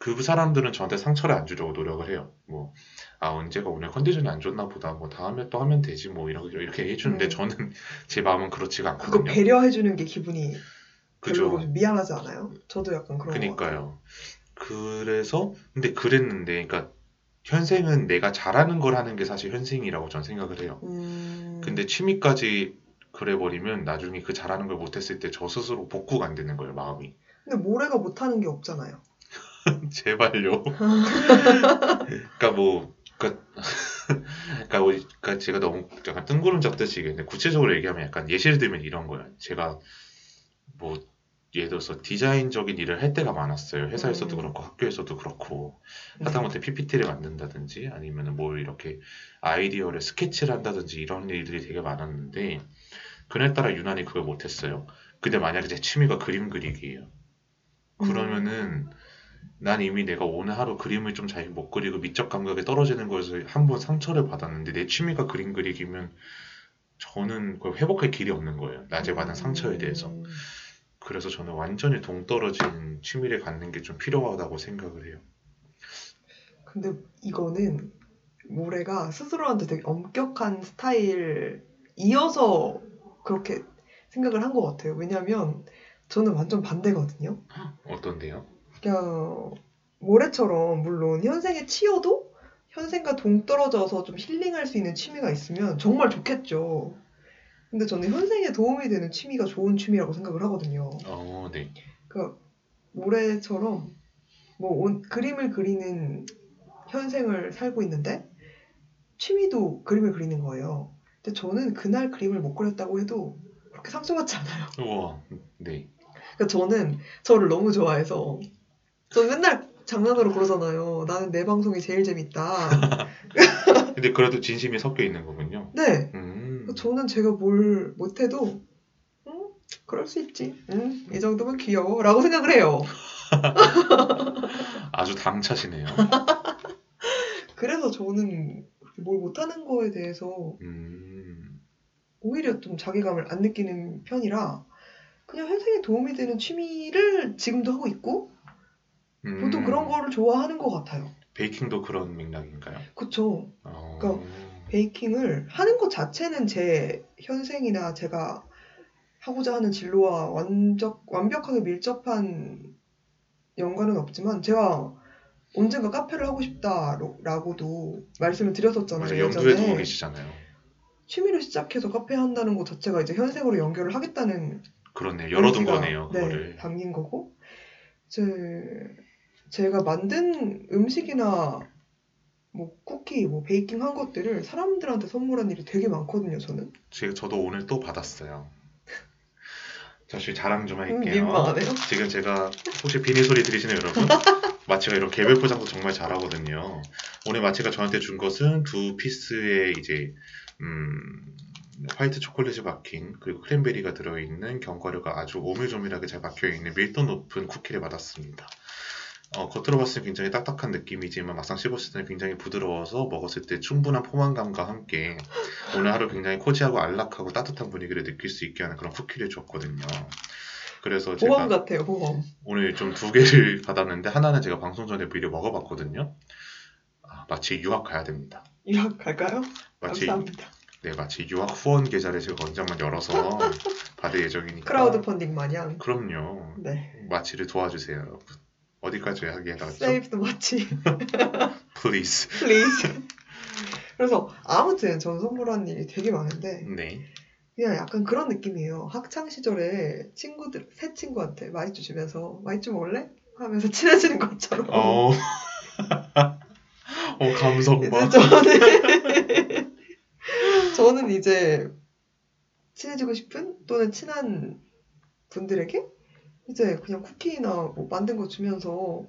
그 사람들은 저한테 상처를 안 주려고 노력을 해요. 뭐, 아, 언제가 오늘 컨디션이 안 좋나 보다. 뭐, 다음에 또 하면 되지. 뭐, 이렇게, 이렇게 해주는데 음. 저는 제 마음은 그렇지가 그거 않거든요. 배려해주는 게 기분이 별로 그죠. 미안하지 않아요? 저도 약간 그런. 그니까요. 그래서, 근데 그랬는데, 그러니까, 현생은 내가 잘하는 걸 하는 게 사실 현생이라고 전 생각을 해요. 음... 근데 취미까지 그래버리면 나중에 그 잘하는 걸 못했을 때 저 스스로 복구가 안 되는 거예요, 마음이. 근데 모래가 못하는 게 없잖아요. 제발요. 그러니까 뭐, 그러니까, 그러니까, 뭐, 그러니까 제가 너무 약간 뜬구름 잡듯이 얘기했는데 구체적으로 얘기하면 약간 예시를 들면 이런 거예요. 제가 뭐 예를 들어서 디자인적인 일을 할 때가 많았어요. 회사에서도 음. 그렇고 학교에서도 그렇고 네. 하다못해 PPT를 만든다든지 아니면 뭘 이렇게 아이디어를 스케치를 한다든지 이런 일들이 되게 많았는데 그날따라 유난히 그걸 못했어요. 근데 만약에 제 취미가 그림 그리기예요. 그러면은 난 이미 내가 오늘 하루 그림을 좀 잘 못 그리고 미적 감각이 떨어지는 거에서 한 번 상처를 받았는데 내 취미가 그림 그리기면 저는 그걸 회복할 길이 없는 거예요. 낮에 받은 상처에 대해서. 음. 그래서 저는 완전히 동떨어진 취미를 갖는 게 좀 필요하다고 생각을 해요. 근데 이거는 모래가 스스로한테 되게 엄격한 스타일 이어서 그렇게 생각을 한 것 같아요. 왜냐면 저는 완전 반대거든요. 어떤데요? 그냥 모래처럼 물론 현생에 치여도 현생과 동떨어져서 좀 힐링할 수 있는 취미가 있으면 정말 좋겠죠. 근데 저는 현생에 도움이 되는 취미가 좋은 취미라고 생각을 하거든요. 어, 네. 그러니까 모래처럼 뭐 온- 그림을 그리는 현생을 살고 있는데 취미도 그림을 그리는 거예요. 근데 저는 그날 그림을 못 그렸다고 해도 그렇게 상처받지 않아요. 우와, 네. 그러니까 저는 저를 너무 좋아해서 저 맨날 장난으로 그러잖아요. 나는 내 방송이 제일 재밌다. 근데 그래도 진심이 섞여 있는 거군요. 네. 음. 저는 제가 뭘 못해도 응? 그럴 수 있지. 음, 이 정도면 귀여워. 라고 생각을 해요. 아주 당차시네요. 그래서 저는 뭘 못하는 거에 대해서 음, 오히려 좀 자괴감을 안 느끼는 편이라 그냥 현생에 도움이 되는 취미를 지금도 하고 있고 음, 보통 그런 거를 좋아하는 것 같아요. 베이킹도 그런 맥락인가요? 그쵸. 어, 그러니까 베이킹을 하는 것 자체는 제 현생이나 제가 하고자 하는 진로와 완적, 완벽하게 밀접한 연관은 없지만 제가 언젠가 카페를 하고 싶다라고도 말씀을 드렸었잖아요. 맞아, 예전에. 계시잖아요. 취미를 시작해서 카페 한다는 것 자체가 이제 현생으로 연결을 하겠다는 그렇네요. 열어둔 거네요. 네, 그거를. 담긴 거고 제 제가 만든 음식이나 뭐 쿠키, 뭐 베이킹 한 것들을 사람들한테 선물한 일이 되게 많거든요. 저는 제, 저도 오늘 또 받았어요. 사실 자랑 좀 음, 할게요. 민망하네요. 지금 제가 혹시 비니 소리 들리시는 여러분? 마치가 이런 개별 포장도 정말 잘하거든요. 오늘 마치가 저한테 준 것은 두 피스의 이제 음, 화이트 초콜릿이 박힌 그리고 크랜베리가 들어있는 견과류가 아주 오밀조밀하게 잘 박혀있는 밀도 높은 쿠키를 받았습니다. 어, 겉으로 봤을 때 굉장히 딱딱한 느낌이지만 막상 씹었을 때는 굉장히 부드러워서 먹었을 때 충분한 포만감과 함께 오늘 하루 굉장히 cozy하고 안락하고 따뜻한 분위기를 느낄 수 있게 하는 그런 쿠키를 줬거든요. 그래서 제가 같아요. 오늘 좀 두 개를 받았는데 하나는 제가 방송 전에 미리 먹어봤거든요. 아, 마치 유학 가야 됩니다. 유학 갈까요? 마치 감사합니다. 네 마치 유학 후원 계좌를 제가 언젠간 열어서 받을 예정이니까. crowd 펀딩 마냥. 그럼요. 네. 마치를 도와주세요, 여러분. 어디까지 하게 나왔죠? Save the 마치. Please. Please. 그래서 아무튼 전 선물한 일이 되게 많은데 네. 그냥 약간 그런 느낌이에요. 학창 시절에 친구들 새 친구한테 마이쮸 주면서 마이쮸 먹을래? 하면서 친해지는 것처럼. 어. 어 감성 봐. 저는 저는 이제 친해지고 싶은 또는 친한 분들에게 이제 그냥 쿠키나 뭐 만든 거 주면서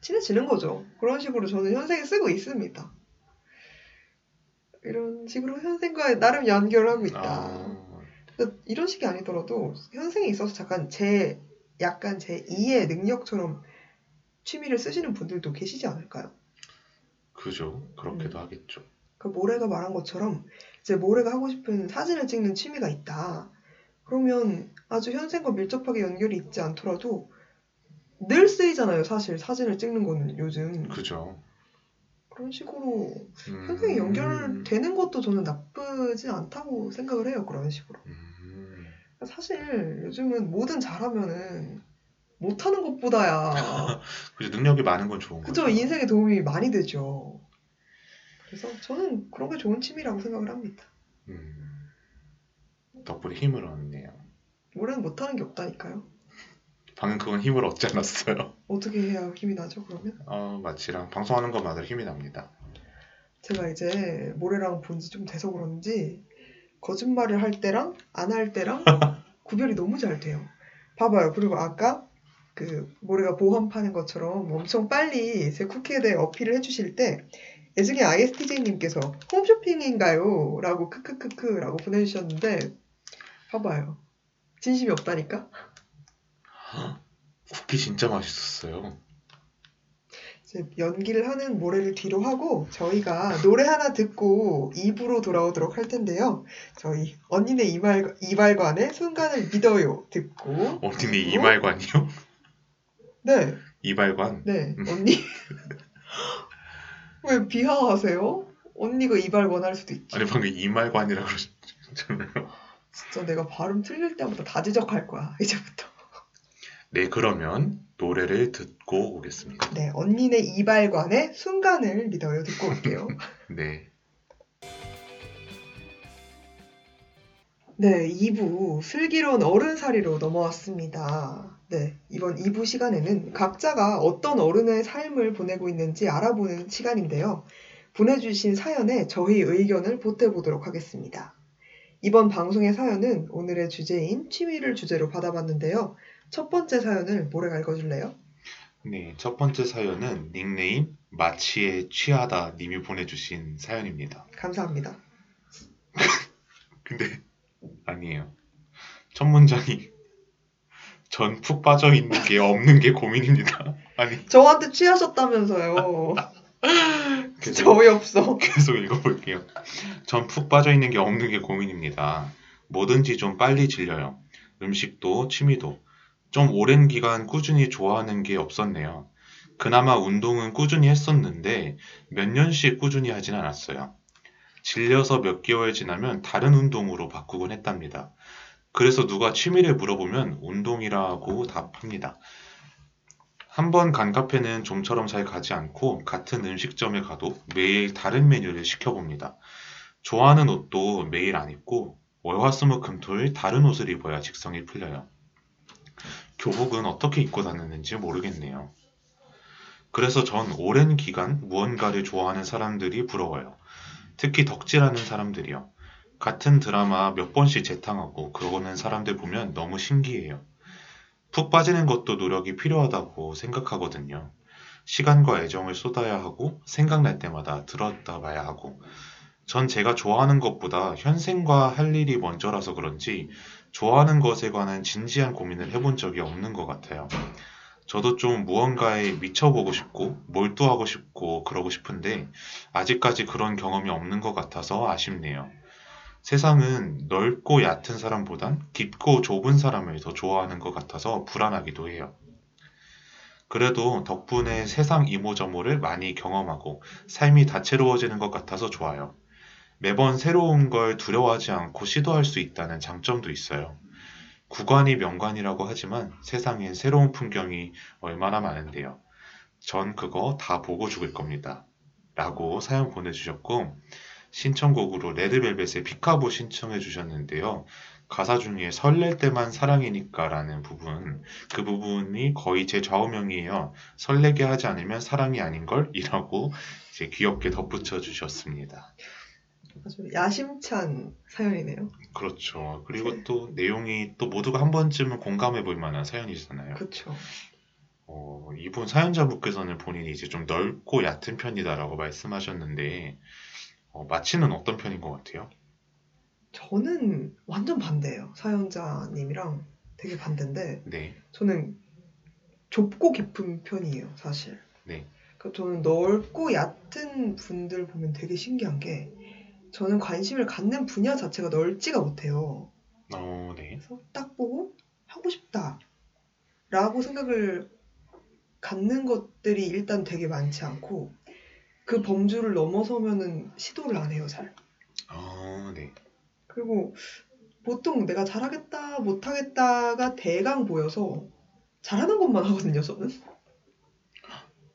친해지는 거죠. 그런 식으로 저는 현생에 쓰고 있습니다. 이런 식으로 현생과 나름 연결하고 있다. 아, 근데 이런 식이 아니더라도 현생에 있어서 잠깐 제 약간 제 2의 능력처럼 취미를 쓰시는 분들도 계시지 않을까요? 그죠. 그렇게도 하겠죠. 그 모래가 말한 것처럼 이제 모래가 하고 싶은 사진을 찍는 취미가 있다. 그러면 아주 현생과 밀접하게 연결이 있지 않더라도 늘 쓰이잖아요. 사실 사진을 찍는 거는 요즘 그죠. 그런 식으로 음, 현생이 연결되는 것도 저는 나쁘지 않다고 생각을 해요. 그런 식으로. 음, 사실 요즘은 뭐든 잘하면은 못하는 것보다야 그죠. 능력이 많은 건 좋은 그죠 거죠. 인생에 도움이 많이 되죠. 그래서 저는 그런 게 좋은 취미라고 생각을 합니다. 음, 덕분에 힘을 얻네요. 모래는 못하는 게 없다니까요. 방금 그건 힘을 얻지 않았어요. 어떻게 해야 힘이 나죠 그러면? 어, 마치랑 방송하는 것만으로 힘이 납니다. 제가 이제 모래랑 본 지 좀 돼서 그런지 거짓말을 할 때랑 안 할 때랑 구별이 너무 잘 돼요. 봐봐요. 그리고 아까 그 모래가 보험 파는 것처럼 엄청 빨리 제 쿠키에 대해 어필을 해주실 때 예중에 ISTJ님께서 홈쇼핑인가요? 라고 크크크크 라고 보내주셨는데 봐봐요. 진심이 없다니까? 쿠키 진짜 맛있었어요. 이제 연기를 하는 모래를 뒤로 하고 저희가 노래 하나 듣고 2부로 돌아오도록 할 텐데요. 저희 언니네 이말, 이발관의 순간을 믿어요 듣고 언니네 이말관이요? 네, 이발관? 네 언니 왜 비하하세요? 언니가 이발관 할 수도 있지. 아니 방금 이말관이라고 그러셨잖아요. 진짜 내가 발음 틀릴 때마다 다 지적할 거야 이제부터. 네 그러면 노래를 듣고 오겠습니다. 네, 언니네 이발관의 순간을 믿어요 듣고 올게요. 네. 네, 2부 슬기로운 어른살이로 넘어왔습니다. 네, 이번 2부 시간에는 각자가 어떤 어른의 삶을 보내고 있는지 알아보는 시간인데요. 보내주신 사연에 저희 의견을 보태보도록 하겠습니다. 이번 방송의 사연은 오늘의 주제인 취미를 주제로 받아봤는데요. 첫 번째 사연을 모래가 읽어줄래요? 네, 첫 번째 사연은 닉네임 마치에 취하다 님이 보내주신 사연입니다. 감사합니다. 근데 아니에요. 첫 문장이 전 푹 빠져 있는 게 없는 게 고민입니다. 아니 저한테 취하셨다면서요. 계속, 어이없어. 계속 읽어볼게요. 전 푹 빠져 있는 게 없는 게 고민입니다. 뭐든지 좀 빨리 질려요. 음식도 취미도 좀 오랜 기간 꾸준히 좋아하는 게 없었네요. 그나마 운동은 꾸준히 했었는데 몇 년씩 꾸준히 하진 않았어요. 질려서 몇 개월 지나면 다른 운동으로 바꾸곤 했답니다. 그래서 누가 취미를 물어보면 운동이라고 답합니다. 한 번 간 카페는 좀처럼 잘 가지 않고 같은 음식점에 가도 매일 다른 메뉴를 시켜봅니다. 좋아하는 옷도 매일 안 입고 월화수목 금토일 다른 옷을 입어야 직성이 풀려요. 교복은 어떻게 입고 다니는지 모르겠네요. 그래서 전 오랜 기간 무언가를 좋아하는 사람들이 부러워요. 특히 덕질하는 사람들이요. 같은 드라마 몇 번씩 재탕하고 그러는 사람들 보면 너무 신기해요. 푹 빠지는 것도 노력이 필요하다고 생각하거든요. 시간과 애정을 쏟아야 하고 생각날 때마다 들었다 봐야 하고 전 제가 좋아하는 것보다 현생과 할 일이 먼저라서 그런지 좋아하는 것에 관한 진지한 고민을 해본 적이 없는 것 같아요. 저도 좀 무언가에 미쳐보고 싶고 몰두하고 싶고 그러고 싶은데 아직까지 그런 경험이 없는 것 같아서 아쉽네요. 세상은 넓고 얕은 사람보단 깊고 좁은 사람을 더 좋아하는 것 같아서 불안하기도 해요. 그래도 덕분에 세상 이모저모를 많이 경험하고 삶이 다채로워지는 것 같아서 좋아요. 매번 새로운 걸 두려워하지 않고 시도할 수 있다는 장점도 있어요. 구관이 명관이라고 하지만 세상엔 새로운 풍경이 얼마나 많은데요. 전 그거 다 보고 죽을 겁니다. 라고 사연 보내주셨고, 신청곡으로 레드벨벳의 피카보 신청해 주셨는데요. 가사 중에 설렐 때만 사랑이니까 라는 부분, 그 부분이 거의 제 좌우명이에요. 설레게 하지 않으면 사랑이 아닌걸? 이라고 이제 귀엽게 덧붙여 주셨습니다. 아주 야심찬 사연이네요. 그렇죠. 그리고 또 내용이 또 모두가 한 번쯤은 공감해 볼 만한 사연이잖아요. 그쵸. 어, 이분 사연자분께서는 본인이 이제 좀 넓고 얕은 편이다라고 말씀하셨는데, 어, 마치는 어떤 편인 것 같아요? 저는 완전 반대예요. 사연자님이랑 되게 반대인데 네, 저는 좁고 깊은 편이에요, 사실. 네. 그러니까 저는 넓고 얕은 분들 보면 되게 신기한 게 저는 관심을 갖는 분야 자체가 넓지가 못해요. 어, 네. 그래서 딱 보고 하고 싶다 라고 생각을 갖는 것들이 일단 되게 많지 않고 그 범주를 넘어서면은 시도를 안 해요, 잘. 어, 네. 그리고 보통 내가 잘하겠다, 못하겠다가 대강 보여서 잘하는 것만 하거든요, 저는.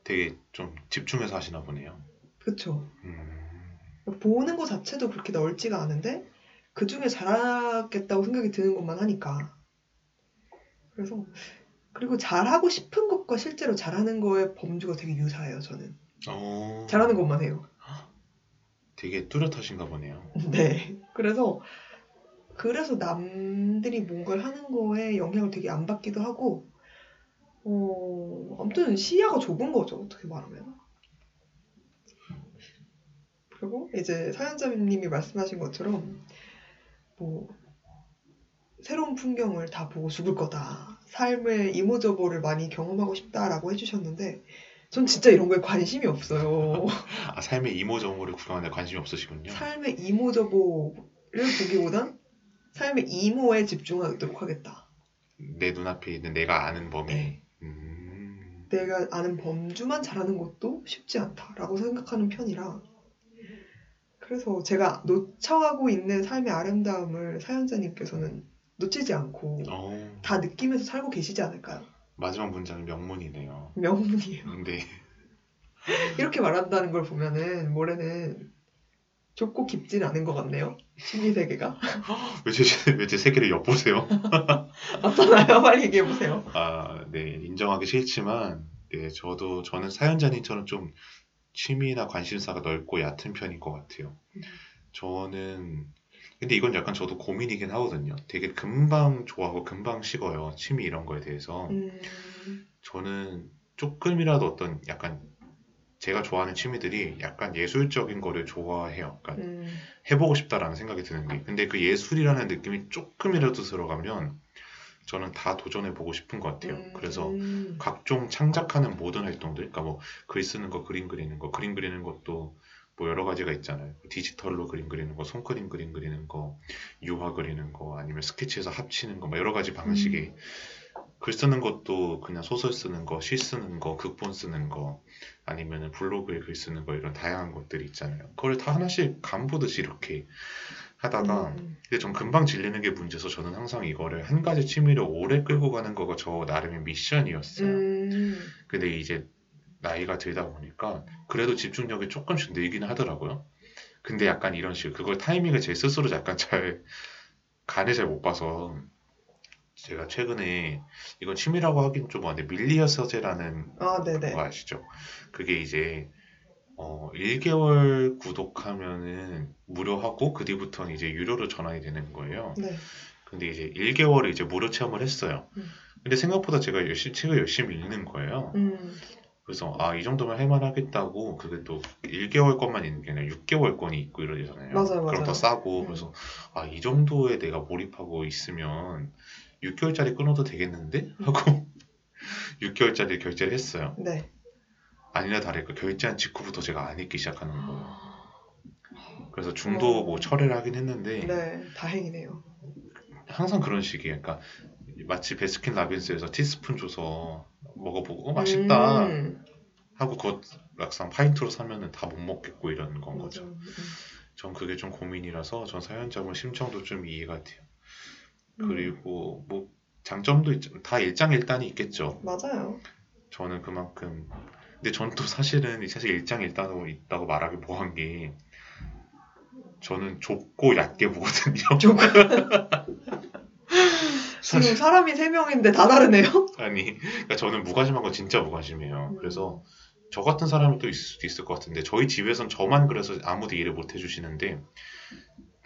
되게 좀 집중해서 하시나 보네요. 그쵸. 음, 보는 것 자체도 그렇게 넓지가 않은데 그 중에 잘하겠다고 생각이 드는 것만 하니까. 그래서 그리고 잘하고 싶은 것과 실제로 잘하는 거의 범주가 되게 유사해요, 저는. 어, 잘하는 것만 해요. 되게 뚜렷하신가 보네요. 네. 그래서 그래서 남들이 뭔가를 하는 거에 영향을 되게 안 받기도 하고 어, 아무튼 시야가 좁은 거죠. 어떻게 말하면. 그리고 이제 사연자님이 말씀하신 것처럼 뭐 새로운 풍경을 다 보고 죽을 거다. 삶의 이모저모를 많이 경험하고 싶다라고 해주셨는데 전 진짜 이런 거에 관심이 없어요. 아, 삶의 이모저모를 구경하는 데 관심이 없으시군요. 삶의 이모저모를 보기보단 삶의 이모에 집중하도록 하겠다. 내 눈앞에 있는 내가 아는 범위. 네. 음, 내가 아는 범주만 잘하는 것도 쉽지 않다라고 생각하는 편이라 그래서 제가 놓쳐가고 있는 삶의 아름다움을 사연자님께서는 놓치지 않고 어, 다 느끼면서 살고 계시지 않을까요? 마지막 문장은 명문이네요. 명문이에요. 네. 이렇게 말한다는 걸 보면은 모래는 좁고 깊진 않은 것 같네요. 심리 세계가 왜제 왜제 세계를 엿보세요? 어떠나요? 빨리 얘기해 보세요. 아, 네, 인정하기 싫지만, 네, 저도, 저는 사연자님처럼 좀 취미나 관심사가 넓고 얕은 편인 것 같아요. 저는, 근데 이건 약간 저도 고민이긴 하거든요. 되게 금방 좋아하고 금방 식어요. 취미 이런 거에 대해서. 음, 저는 조금이라도 어떤 약간 제가 좋아하는 취미들이 약간 예술적인 거를 좋아해요. 그러니까 음, 해보고 싶다라는 생각이 드는 게. 근데 그 예술이라는 느낌이 조금이라도 들어가면 저는 다 도전해 보고 싶은 것 같아요. 음, 그래서 음, 각종 창작하는 모든 활동들, 그러니까 뭐 글 쓰는 거, 그림 그리는 거, 그림 그리는 것도 뭐 여러 가지가 있잖아요. 디지털로 그림 그리는 거, 손그림 그림 그리는 거, 유화 그리는 거, 아니면 스케치해서 합치는 거, 뭐 여러 가지 방식의 글 쓰는 것도 그냥 소설 쓰는 거, 시 쓰는 거, 극본 쓰는 거, 아니면은 블로그에 글 쓰는 거 이런 다양한 것들이 있잖아요. 그걸 다 하나씩 간 보듯이 이렇게 하다가 음, 근데 전 금방 질리는 게 문제여서 저는 항상 이거를 한 가지 취미를 오래 끌고 가는 거가 저 나름의 미션이었어요. 음, 근데 이제 나이가 들다 보니까 그래도 집중력이 조금씩 늘기는 하더라고요. 근데 약간 이런 식으로 그걸 타이밍을 제 스스로 약간 잘 간을 잘 못 봐서 제가 최근에 이건 취미라고 하긴 좀 뭐한데 밀리어 서재라는 아, 네네. 거 아시죠? 그게 이제 어 1개월 구독하면은 무료하고 그 뒤부터는 이제 유료로 전환이 되는 거예요. 네. 근데 이제 1개월을 이제 무료 체험을 했어요. 음. 근데 생각보다 제가 열심히 책을 열심히 읽는 거예요. 음, 그래서 아 이 정도면 할만하겠다고 그게 또 1개월 것만 있는 게 아니라 6개월 건이 있고 이러잖아요. 맞아요, 그럼 맞아요. 더 싸고 음. 그래서 아 이 정도에 내가 몰입하고 있으면 6개월짜리 끊어도 되겠는데 음. 하고 6개월짜리 결제를 했어요. 네. 아니나 다를까 결제한 직후부터 제가 안 읽기 시작하는 거예요. 그래서 중도 어. 뭐 철회를 하긴 했는데 네, 다행이네요. 항상 그런 식이에요. 그러니까 마치 베스킨 라빈스에서 티스푼 줘서 먹어보고 어, 맛있다 음, 하고 그것 막상 파인트로 사면은 다 못 먹겠고 이런 건 맞아. 거죠. 음, 전 그게 좀 고민이라서 전 사연자분 심정도 좀 이해가 돼요. 음, 그리고 뭐 장점도 있죠. 다 일장일단이 있겠죠. 맞아요. 저는 그만큼 근데 전 또 사실은 사실 일장일단으로 있다고 말하기 뭐한 게 저는 좁고 얕게 보거든요. 좀 지금 사람이 세 명인데 다 다르네요. 아니, 그러니까 저는 무관심한 건 진짜 무관심해요. 음. 그래서 저 같은 사람이 또 있을 수도 있을 것 같은데 저희 집에선 저만 그래서 아무도 이해를 못 해주시는데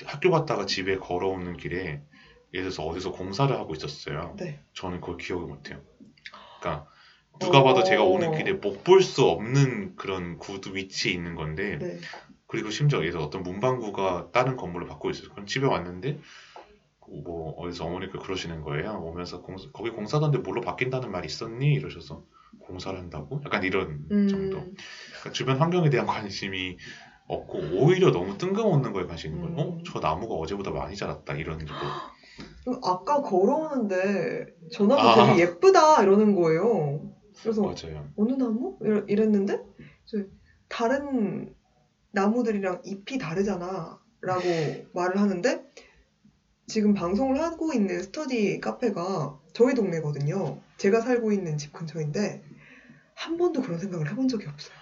학교 갔다가 집에 걸어오는 길에 예를 들어서 어디서 공사를 하고 있었어요. 네. 저는 그걸 기억을 못해요. 그러니까 누가 봐도 제가 오는 길에 못 볼 수 없는 그런 구두 위치에 있는 건데 네. 그리고 심지어 예를 들어 어떤 문방구가 다른 건물을 받고 있어요. 그럼 집에 왔는데 뭐 어디서 어머니가 그러시는 거예요. 오면서 공, 거기 공사던데 뭘로 바뀐다는 말 있었니? 이러셔서 공사를 한다고? 약간 이런 음, 정도. 그러니까 주변 환경에 대한 관심이 없고 오히려 너무 뜬금없는 거에 관심이 있는 거예요. 음. 어? 저 나무가 어제보다 많이 자랐다 이런 거. 아까 걸어오는데 저 나무 아. 되게 예쁘다 이러는 거예요. 그래서 맞아요. 어느 나무? 이랬는데 다른 나무들이랑 잎이 다르잖아 라고 말을 하는데 지금 방송을 하고 있는 스터디 카페가 저희 동네거든요. 제가 살고 있는 집 근처인데 한 번도 그런 생각을 해본 적이 없어요.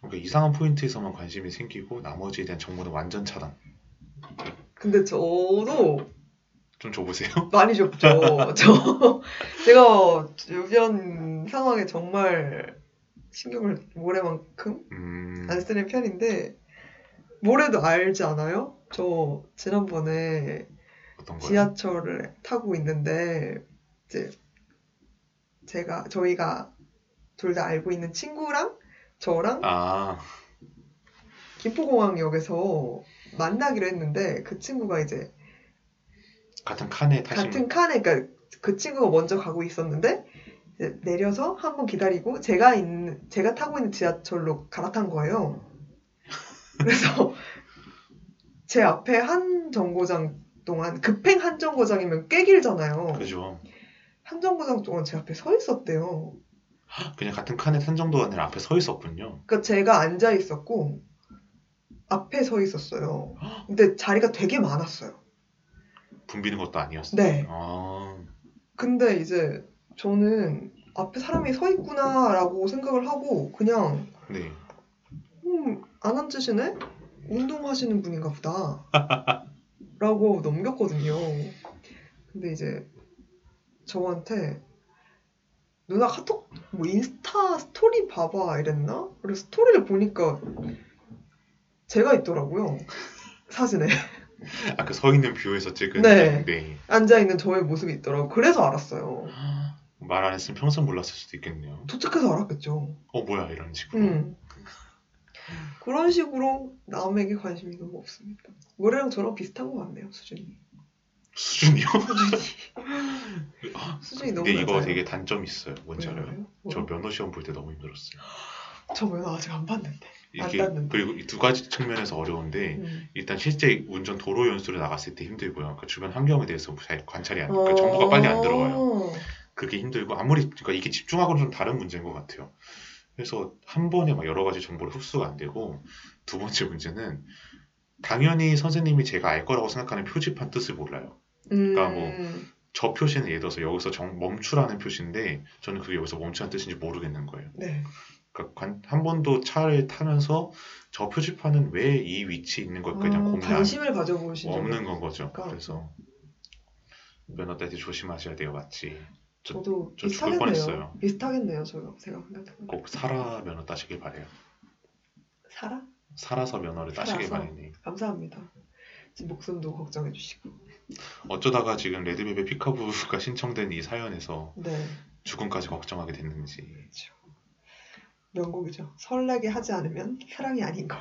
그러니까 이상한 포인트에서만 관심이 생기고 나머지에 대한 정보는 완전 차단. 근데 저도 좀 줘보세요. 많이 좁죠. 저 제가 주변 상황에 정말 신경을 모래만큼 음, 안 쓰는 편인데 모래도 알지 않아요? 저 지난번에 어떤 거요? 지하철을 타고 있는데 이제 제가 저희가 둘 다 알고 있는 친구랑 저랑 아, 김포공항역에서 만나기로 했는데 그 친구가 이제 같은 칸에 타신 같은 칸에 그러니까 그 친구가 먼저 가고 있었는데 내려서 한 번 기다리고 제가 있는 제가 타고 있는 지하철로 갈아탄 거예요. 그래서 제 앞에 한 정거장 동안 급행 한 정거장이면 꽤 길잖아요. 그죠. 한 정거장 동안 제 앞에 서 있었대요. 그냥 같은 칸에 탄 정도가 아니라 앞에 서 있었군요. 그러니까 제가 앉아 있었고 앞에 서 있었어요. 근데 자리가 되게 많았어요. 붐비는 것도 아니었어요. 네. 아, 근데 이제 저는 앞에 사람이 서 있구나라고 생각을 하고 그냥 네. 음, 안 앉으시네? 운동하시는 분인가 보다. 라고 넘겼거든요. 근데 이제 저한테 누나 카톡 뭐 인스타 스토리 봐봐 이랬나? 그래서 스토리를 보니까 제가 있더라고요. 사진에 아, 그 서 있는 뷰에서 찍은. 네. 네. 앉아 있는 저의 모습이 있더라고. 그래서 알았어요. 말 안 했으면 평생 몰랐을 수도 있겠네요. 도착해서 알았겠죠. 어, 뭐야, 이런 식으로. 음. 그런 식으로 남에게 관심이 너무 없습니다. 노래랑 저랑 비슷한 것 같네요, 수준이. 수준이요? 수준이. 수준이 너무 근데 이거 낮아요. 되게 단점 있어요. 뭔지? 알아요? 저 면허 시험 볼 때 너무 힘들었어요. 저 면허 아직 안 봤는데. 안 이게. 그리고 이 두 가지 측면에서 어려운데 음. 일단 실제 운전 도로 연수를 나갔을 때 힘들고요. 그러니까 주변 환경에 대해서 잘 관찰이 안, 어. 그 정보가 빨리 안 들어와요. 그게 힘들고 아무리 그러니까 이게 집중하고는 좀 다른 문제인 것 같아요. 그래서 한 번에 막 여러 가지 정보를 흡수가 안 되고 두 번째 문제는 당연히 선생님이 제가 알 거라고 생각하는 표지판 뜻을 몰라요. 그러니까 뭐 음. 저 표시는 예를 들어서 여기서 정, 멈추라는 표시인데 저는 그게 여기서 멈추라는 뜻인지 모르겠는 거예요. 네. 그러니까 관- 한 번도 차를 타면서 저 표지판은 왜 이 위치에 있는 걸까 그냥 아, 고민 안 관심을 가져보신 없는 건 거죠. 그러니까. 그래서 면허 딸때 조심하셔야 돼요, 맞지? 저- 저도 저 죽을. 뻔했어요. 비슷하겠네요, 저가 제가 생각해보니까. 꼭 살아 면허 따시길 바래요. 살아? 살아서 면허를 따시길 살아서? 바래니. 감사합니다. 제 목숨도 걱정해 주시고. 어쩌다가 지금 레드벨벳 피카부가 신청된 이 사연에서 네. 죽음까지 걱정하게 됐는지. 그렇죠. 명곡이죠. 설레게 하지 않으면 사랑이 아닌 걸.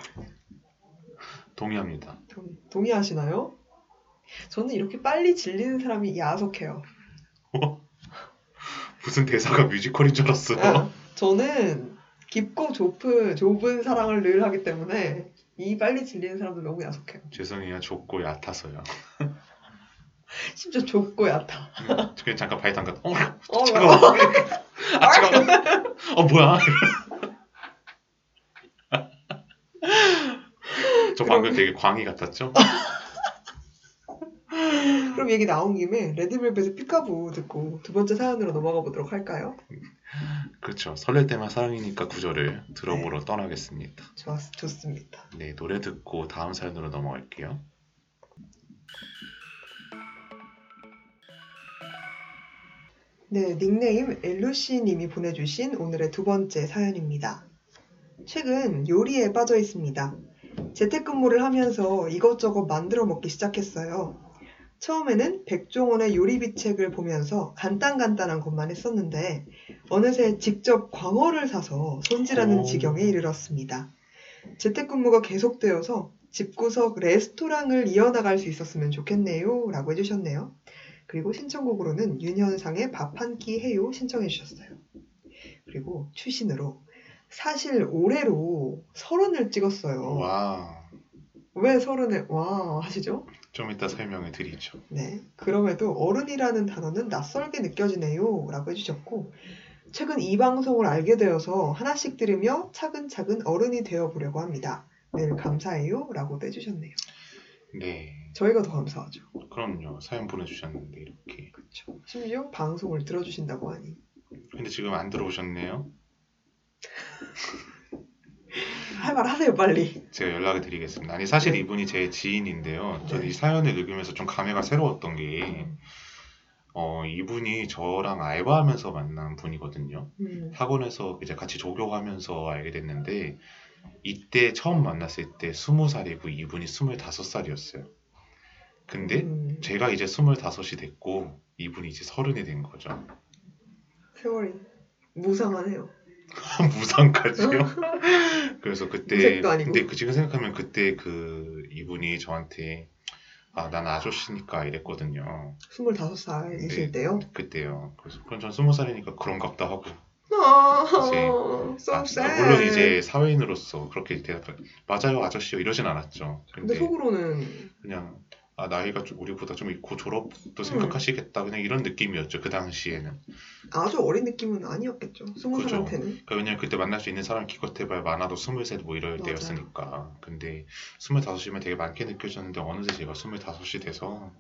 동의합니다. 동의, 동의하시나요? 저는 이렇게 빨리 질리는 사람이 야속해요. 무슨 대사가 뮤지컬인 줄 알았어요. 아, 저는 깊고 좁은, 좁은 사랑을 늘 하기 때문에 이 빨리 질리는 사람들 너무 야속해요. 죄송해요, 좁고 얕아서요. 심지어 좁고 얕아. 음, 그냥 잠깐 발 담가. 어, 어, 차가워. 아, 차가워. 어, 뭐야. 저 방금 되게 광희 같았죠? 그럼 얘기 나온 김에 레드벨벳의 피카부 듣고 두 번째 사연으로 넘어가 보도록 할까요? 그렇죠. 설렐 때만 사랑이니까 구절을 들어보러 네. 떠나겠습니다. 좋았, 좋습니다. 네, 노래 듣고 다음 사연으로 넘어갈게요. 네, 닉네임 엘루시님이 보내주신 오늘의 두 번째 사연입니다. 최근 요리에 빠져 있습니다. 재택근무를 하면서 이것저것 만들어 먹기 시작했어요. 처음에는 백종원의 요리비 책을 보면서 간단간단한 것만 했었는데 어느새 직접 광어를 사서 손질하는 오. 지경에 이르렀습니다. 재택근무가 계속되어서 집구석 레스토랑을 이어나갈 수 있었으면 좋겠네요. 라고 해주셨네요. 그리고 신청곡으로는 윤현상의 밥 한 끼 해요 신청해 주셨어요. 그리고 추신으로 사실 올해로 서른을 찍었어요. 와, 왜 서른을 와 하시죠? 좀 이따 설명해 드리죠. 네. 그럼에도 어른이라는 단어는 낯설게 느껴지네요. 라고 해주셨고, 최근 이 방송을 알게 되어서 하나씩 들으며 차근차근 어른이 되어보려고 합니다. 늘 감사해요. 라고도 해주셨네요. 네, 저희가 더 감사하죠. 그럼요. 사연 보내주셨는데 이렇게. 그렇죠. 심지어 방송을 들어주신다고 하니. 근데 지금 안 들어오셨네요. 할 말 하세요, 빨리. 제가 연락을 드리겠습니다. 아니 사실 네. 이분이 제 지인인데요. 저는 네. 이 사연을 읽으면서 좀 감회가 새로웠던 게 어, 이분이 저랑 알바하면서 만난 분이거든요. 음, 학원에서 이제 같이 조교하면서 알게 됐는데 이때 처음 만났을 때 스무 살이고 이분이 스물다섯 살이었어요. 근데 음, 제가 이제 스물다섯이 됐고 이분이 이제 서른이 된 거죠. 세월이 무상하네요. 무상까지요. 그래서 그때. 근데 그 지금 생각하면 그때 그 이분이 저한테 아 난 아저씨니까 이랬거든요. 25살이실 네. 때요. 그때요. 그래서 그럼 전 스무 살이니까 그런갑다 하고 아, 이제, 아. 물론 이제 사회인으로서 그렇게 대답 맞아요 아저씨요 이러진 않았죠. 근데 근데 속으로는 그냥 아 나이가 좀 우리보다 좀 있고 졸업도 음. 생각하시겠다 그냥 이런 느낌이었죠 그 당시에는. 아주 어린 느낌은 아니었겠죠. 스무 그죠. 살한테는. 그러니까 왜냐면 그때 만날 수 있는 사람 기껏해봐야 많아도 스물셋 뭐 이럴 맞아요. 때였으니까. 근데 스물다섯이면 되게 많게 느껴졌는데 어느새 제가 스물다섯이 돼서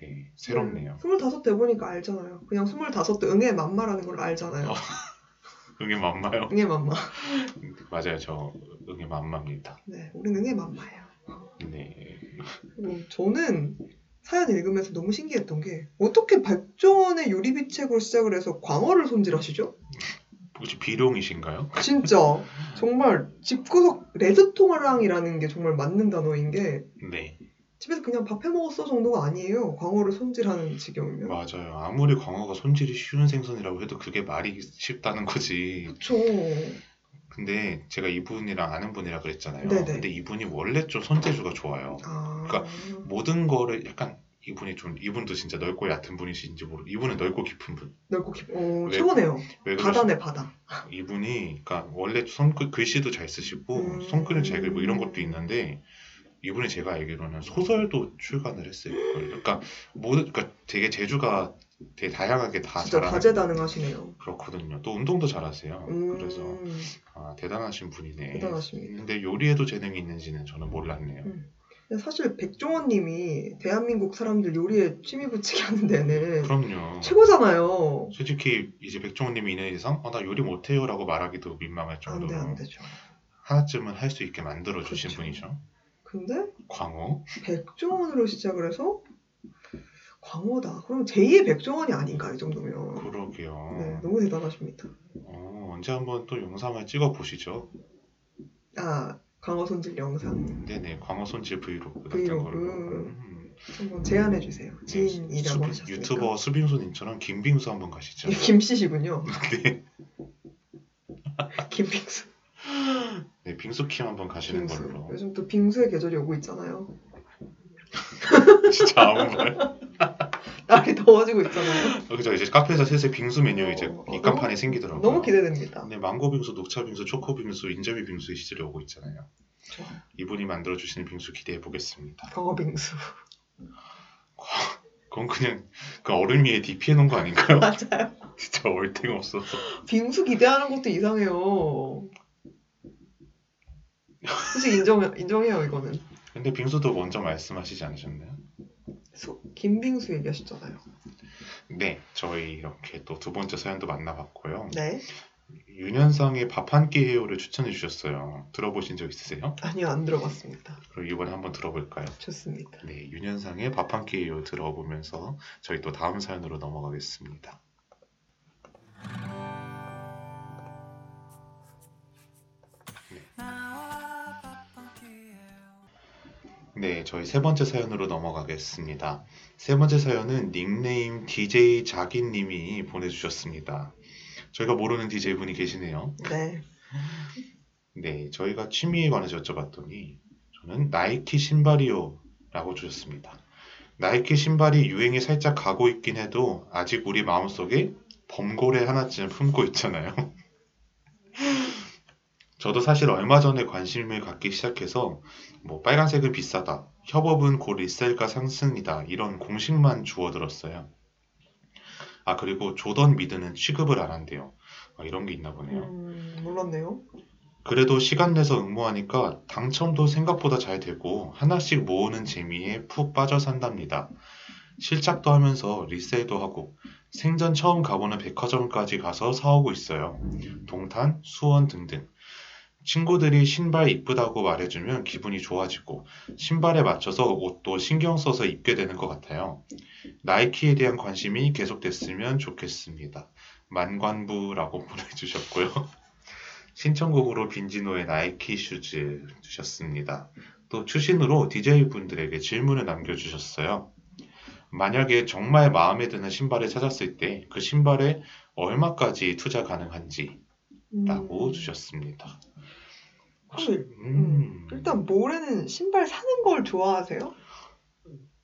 네 새롭네요. 스물다섯 돼 보니까 알잖아요. 그냥 스물다섯 때 응애 맘마라는 걸 알잖아요. 어. 응애 맘마요? 응애 맘마. 맞아요 저 응애 맘마입니다. 네, 우리는 응애 맘마예요. 네. 그리고 저는 사연 읽으면서 너무 신기했던 게 어떻게 백종원의 요리비 책으로 시작을 해서 광어를 손질하시죠? 혹시 비룡이신가요? 진짜 정말 집구석 레스토랑이라는 게 정말 맞는 단어인 게 네 집에서 그냥 밥 해 먹었어 정도가 아니에요. 광어를 손질하는 지경이면. 맞아요. 아무리 광어가 손질이 쉬운 생선이라고 해도 그게 말이 쉽다는 거지. 그쵸. 근데 제가 이분이랑 아는 분이라 그랬잖아요. 네네. 근데 이분이 원래 좀 손재주가 좋아요. 아. 그러니까 모든 거를 약간 이분이 좀 이분도 진짜 넓고 얕은 분이신지 모르. 이분은 넓고 깊은 분. 넓고 깊. 오, 왜- 최고네요. 왜 그러시- 바다네 바다. 이분이 그러니까 원래 손 글씨도 잘 쓰시고 음. 손글을 잘 그리고 이런 것도 있는데 이분이 제가 알기로는 소설도 출간을 했어요. 그러니까 모든 그러니까 되게 재주가 되게 다양하게 다 진짜 잘하는 다재다능하시네요. 그렇거든요. 또 운동도 잘하세요. 음, 그래서 아, 대단하신 분이네. 대단하십니다. 근데 요리에도 재능이 있는지는 저는 몰랐네요. 음. 사실 백종원님이 대한민국 사람들 요리에 취미 붙이게 하는 데는 그럼요. 최고잖아요. 솔직히 이제 백종원님이 있는 이상 아, 나 요리 못해요라고 말하기도 민망할 안 정도로 돼, 안 되죠. 하나쯤은 할 수 있게 만들어 주신 그렇죠. 분이죠. 근데 광어. 백종원으로 시작을 해서 광호다. 그럼 제2의 백종원이 아닌가 이 정도면. 그러게요. 네, 너무 대단하십니다. 어, 언제 한번 또 영상을 찍어 보시죠. 아, 광어 손질 영상 네네, 광어 손질 브이로그 같은 브이로그. 걸로. 음. 한번 제안해 주세요. 네, 지인이라고 수- 하셨으니까. 유튜버 수빙수님처럼 김빙수 한번 가시죠. 김씨시군요. 네, 김빙수. 네, 빙수킴 한번 가시는 빙수. 걸로. 요즘 또 빙수의 계절이 오고 있잖아요. 진짜 아무 말. 날이 더워지고 있잖아요. 어, 그죠? 이제 카페에서 슬슬 빙수 메뉴 이제 어, 어, 입간판이 생기더라고요. 너무 기대됩니다. 근데 망고 빙수, 녹차 빙수, 초코 빙수, 인절미 빙수의 시절이 오고 있잖아요. 좋아. 이분이 만들어 주시는 빙수 기대해 보겠습니다. 광어 빙수. 그건 그냥 그 얼음 위에 DP 해놓은 거 아닌가요? 맞아요. 진짜 얼탱 없어서. 빙수 기대하는 것도 이상해요. 솔직히 인정, 인정해요, 이거는. 근데 빙수도 먼저 말씀하시지 않으셨나요? 소, 김빙수 얘기하셨잖아요. 네, 저희 이렇게 또 두 번째 사연도 만나봤고요. 네. 윤현상의 밥 한 끼 해요를 추천해 주셨어요. 들어보신 적 있으세요? 아니요, 안 들어봤습니다. 그럼 이번에 한번 들어볼까요? 좋습니다. 네, 윤현상의 밥 한 끼 해요 들어보면서 저희 또 다음 사연으로 넘어가겠습니다. 네, 저희 세 번째 사연으로 넘어가겠습니다. 세 번째 사연은 닉네임 DJ 자기님이 보내주셨습니다. 저희가 모르는 DJ 분이 계시네요. 네. 네, 저희가 취미에 관해서 여쭤봤더니 저는 나이키 신발이요 라고 주셨습니다. 나이키 신발이 유행이 살짝 가고 있긴 해도 아직 우리 마음속에 범고래 하나쯤 품고 있잖아요. 저도 사실 얼마 전에 관심을 갖기 시작해서 뭐 빨간색은 비싸다, 협업은 곧 리셀가 상승이다 이런 공식만 주워들었어요. 아 그리고 조던 미드는 취급을 안 한대요. 아, 이런 게 있나 보네요. 음, 몰랐네요. 그래도 시간 내서 응모하니까 당첨도 생각보다 잘 되고 하나씩 모으는 재미에 푹 빠져 산답니다. 실작도 하면서 리셀도 하고 생전 처음 가보는 백화점까지 가서 사오고 있어요. 동탄, 수원 등등. 친구들이 신발 이쁘다고 말해주면 기분이 좋아지고 신발에 맞춰서 옷도 신경 써서 입게 되는 것 같아요. 나이키에 대한 관심이 계속됐으면 좋겠습니다. 만관부라고 보내주셨고요. 신청곡으로 빈지노의 Nike Shoes 주셨습니다. 또 추신으로 DJ분들에게 질문을 남겨주셨어요. 만약에 정말 마음에 드는 신발을 찾았을 때 그 신발에 얼마까지 투자 가능한지 음, 라고 주셨습니다. 사실, 음, 일단 모래는 신발 사는 걸 좋아하세요?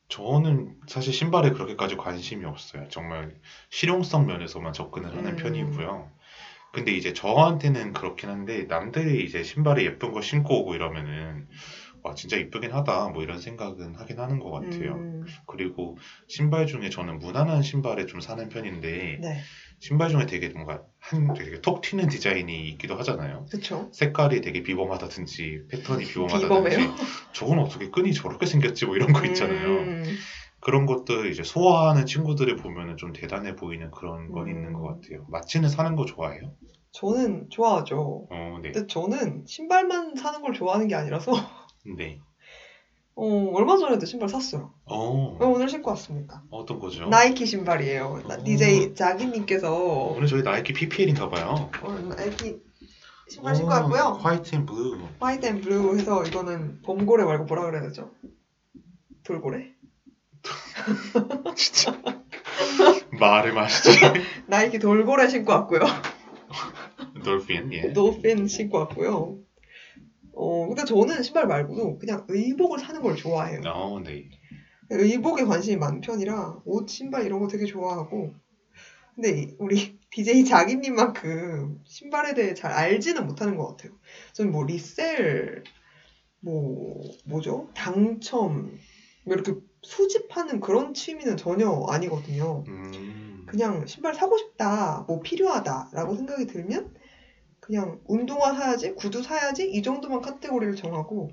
저는 사실 신발에 그렇게까지 관심이 없어요. 정말 실용성 면에서만 접근을 하는 음. 편이고요. 근데 이제 저한테는 그렇긴 한데 남들이 이제 신발에 예쁜 거 신고 오고 이러면은 와 진짜 이쁘긴 하다 뭐 이런 생각은 하긴 하는 것 같아요. 음, 그리고 신발 중에 저는 무난한 신발에 좀 사는 편인데 네, 신발 중에 되게 뭔가 한 되게 톡 튀는 디자인이 있기도 하잖아요. 그쵸. 색깔이 되게 비범하다든지 패턴이 비범하다든지 비범해요. 저건 어떻게 끈이 저렇게 생겼지 뭐 이런 거 있잖아요. 음, 그런 것들 이제 소화하는 친구들을 보면은 좀 대단해 보이는 그런 건 음. 있는 것 같아요. 마치는 사는 거 좋아해요? 저는 좋아하죠. 어, 네. 근데 저는 신발만 사는 걸 좋아하는 게 아니라서 네. 어, 얼마 전에도 신발 샀어요. 어, 오늘 신고 왔습니다. 어떤 거죠? 나이키 신발이에요. 나- 어. DJ 자기님께서 오늘 저희 나이키 PPL인가 봐요. 오늘 나이키 신발 신고 왔고요. 어, white and blue. white and blue 해서 이거는 범고래 말고 뭐라 그래야 되죠? 돌고래? 진짜. 말을 마시지. 나이키 돌고래 신고 왔고요. 돌핀 예. 노핀 신고 왔고요. 어, 근데 저는 신발 말고도 그냥 의복을 사는 걸 좋아해요. 어, 네. 의복에 관심이 많은 편이라 옷, 신발 이런 거 되게 좋아하고 근데 이- 우리 DJ 자기님만큼 신발에 대해 잘 알지는 못하는 것 같아요. 저는 뭐 리셀, 뭐 뭐죠? 당첨 뭐 이렇게 수집하는 그런 취미는 전혀 아니거든요. 음. 그냥 신발 사고 싶다, 뭐 필요하다라고 생각이 들면 그냥 운동화 사야지, 구두 사야지 이 정도만 카테고리를 정하고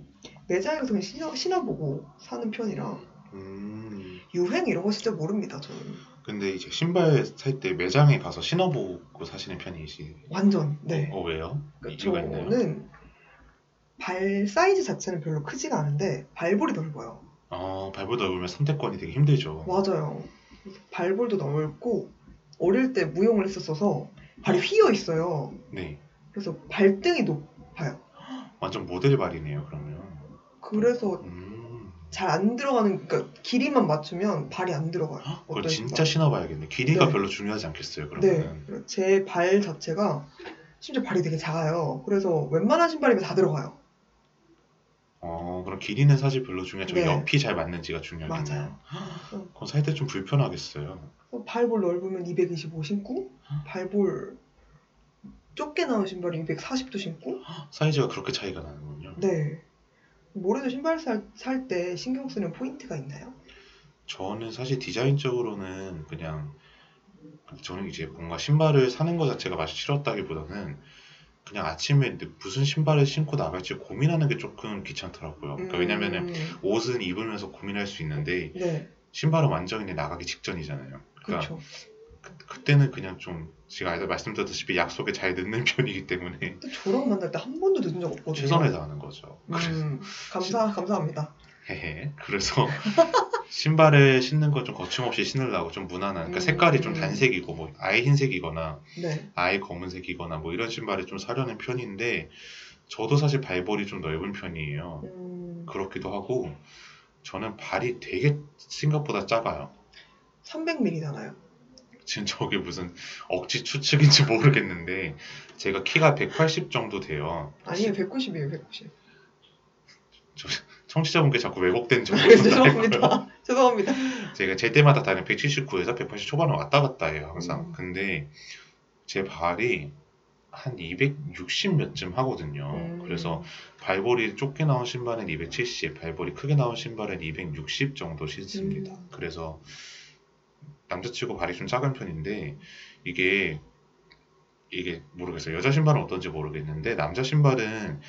매장에 가서 그냥 신어, 신어보고 사는 편이라 음. 유행 이런 거 진짜 모릅니다 저는 근데 이제 신발 살 때 매장에 가서 신어보고 사시는 편이시. 완전 네 어 왜요? 그러니까 이유가 있나요? 저는 발 사이즈 자체는 별로 크지가 않은데 발볼이 넓어요 어 발보 넓으면 선택권이 되게 힘들죠. 맞아요 발볼도 넓고 어릴 때 무용을 했었어서 발이 휘어 있어요 네. 그래서 발등이 높아요 완전 모델 발이네요 그러면. 그래서 음. 잘안 들어가는 그러니까 길이만 맞추면 발이 안 들어가요 그걸 진짜 신발. 신어봐야겠네. 길이가 네. 별로 중요하지 않겠어요 네 그러면. 제발 자체가 심지어 발이 되게 작아요 그래서 웬만한 신발이면 다 들어가요 어 그럼 길이는 사실 별로 중요하지 네. 옆이 잘 맞는지가 중요하겠네요. 맞아요. 그럼 살때 좀 불편하겠어요. 발볼 넓으면 225 신고 발볼 좁게 나온 신발이 240도 신고 사이즈가 그렇게 차이가 나는군요. 네 모래도 신발 살 때 신경 쓰는 포인트가 있나요? 저는 사실 디자인적으로는 그냥 저는 이제 뭔가 신발을 사는 것 자체가 맛이 싫었다기보다는 그냥 아침에 무슨 신발을 신고 나갈지 고민하는 게 조금 귀찮더라고요. 그러니까 왜냐면은 음, 옷은 입으면서 고민할 수 있는데 네 신발은 완전히 나가기 직전이잖아요. 그러니까 그렇죠 그, 때는 그냥 좀 제가 아까 말씀드렸다시피 약속에 잘 늦는 편이기 때문에 근데 저랑 만날 때 한 번도 늦은 적 없거든요 최선을 다하는 거죠. 음, 감사 감사합니다 헤헤. 그래서 신발을 신는 걸 좀 거침없이 신으려고 좀 무난한, 그러니까 음. 색깔이 좀 단색이고 뭐 아예 흰색이거나 네 아예 검은색이거나 뭐 이런 신발을 좀 사려는 편인데 저도 사실 발볼이 좀 넓은 편이에요. 음, 그렇기도 하고 저는 발이 되게 생각보다 작아요. 300ml잖아요 지금 저게 무슨 억지 추측인지 모르겠는데 제가 키가 180 정도 돼요. 아니에요 190이에요 190 청취자분께 자꾸 왜곡된 네, 정보를 죄송합니다 죄송합니다 제가 제 때마다 다는 179에서 180 초반을 왔다 갔다 해요 항상. 음. 근데 제 발이 한 260 몇쯤 하거든요. 음, 그래서 발볼이 좁게 나온 신발은 270, 발볼이 크게 나온 신발은 260 정도 신습니다. 음. 그래서 남자치고 발이 좀 작은 편인데 이게 이게 모르겠어요. 여자 신발은 어떤지 모르겠는데 남자 신발은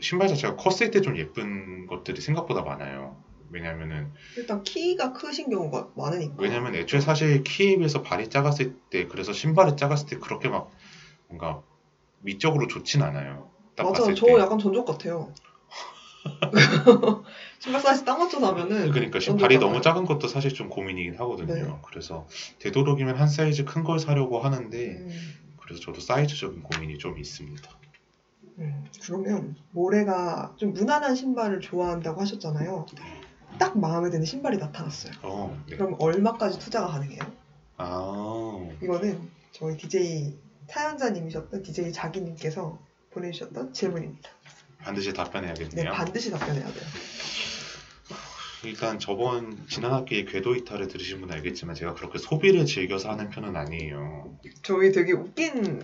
신발 자체가 컸을 때 좀 예쁜 것들이 생각보다 많아요. 왜냐면은 일단 키가 크신 경우가 많으니까 왜냐면 애초에 사실 키에 비해서 발이 작았을 때 그래서 신발이 작았을 때 그렇게 막 뭔가 미적으로 좋진 않아요. 딱 맞아요. 저 때. 약간 전족 같아요. 신발 사이즈 딱 맞춰서 하면은 그러니까 신- 발이. 너무 작은 것도 사실 좀 고민이긴 하거든요. 네. 그래서 되도록이면 한 사이즈 큰 걸 사려고 하는데 음, 그래서 저도 사이즈적인 고민이 좀 있습니다. 음, 그러면 모래가 좀 무난한 신발을 좋아한다고 하셨잖아요. 딱 마음에 드는 신발이 나타났어요. 어, 네. 그럼 얼마까지 투자가 가능해요? 아, 이거는 저희 DJ 사연자님이셨던 DJ 자기님께서 보내주셨던 질문입니다. 반드시 네, 답변해야겠네요. 반드시 답변해야 돼요. 일단 저번 지난 학기에 궤도 이탈을 들으신 분은 알겠지만 제가 그렇게 소비를 즐겨서 하는 편은 아니에요. 저희 되게 웃긴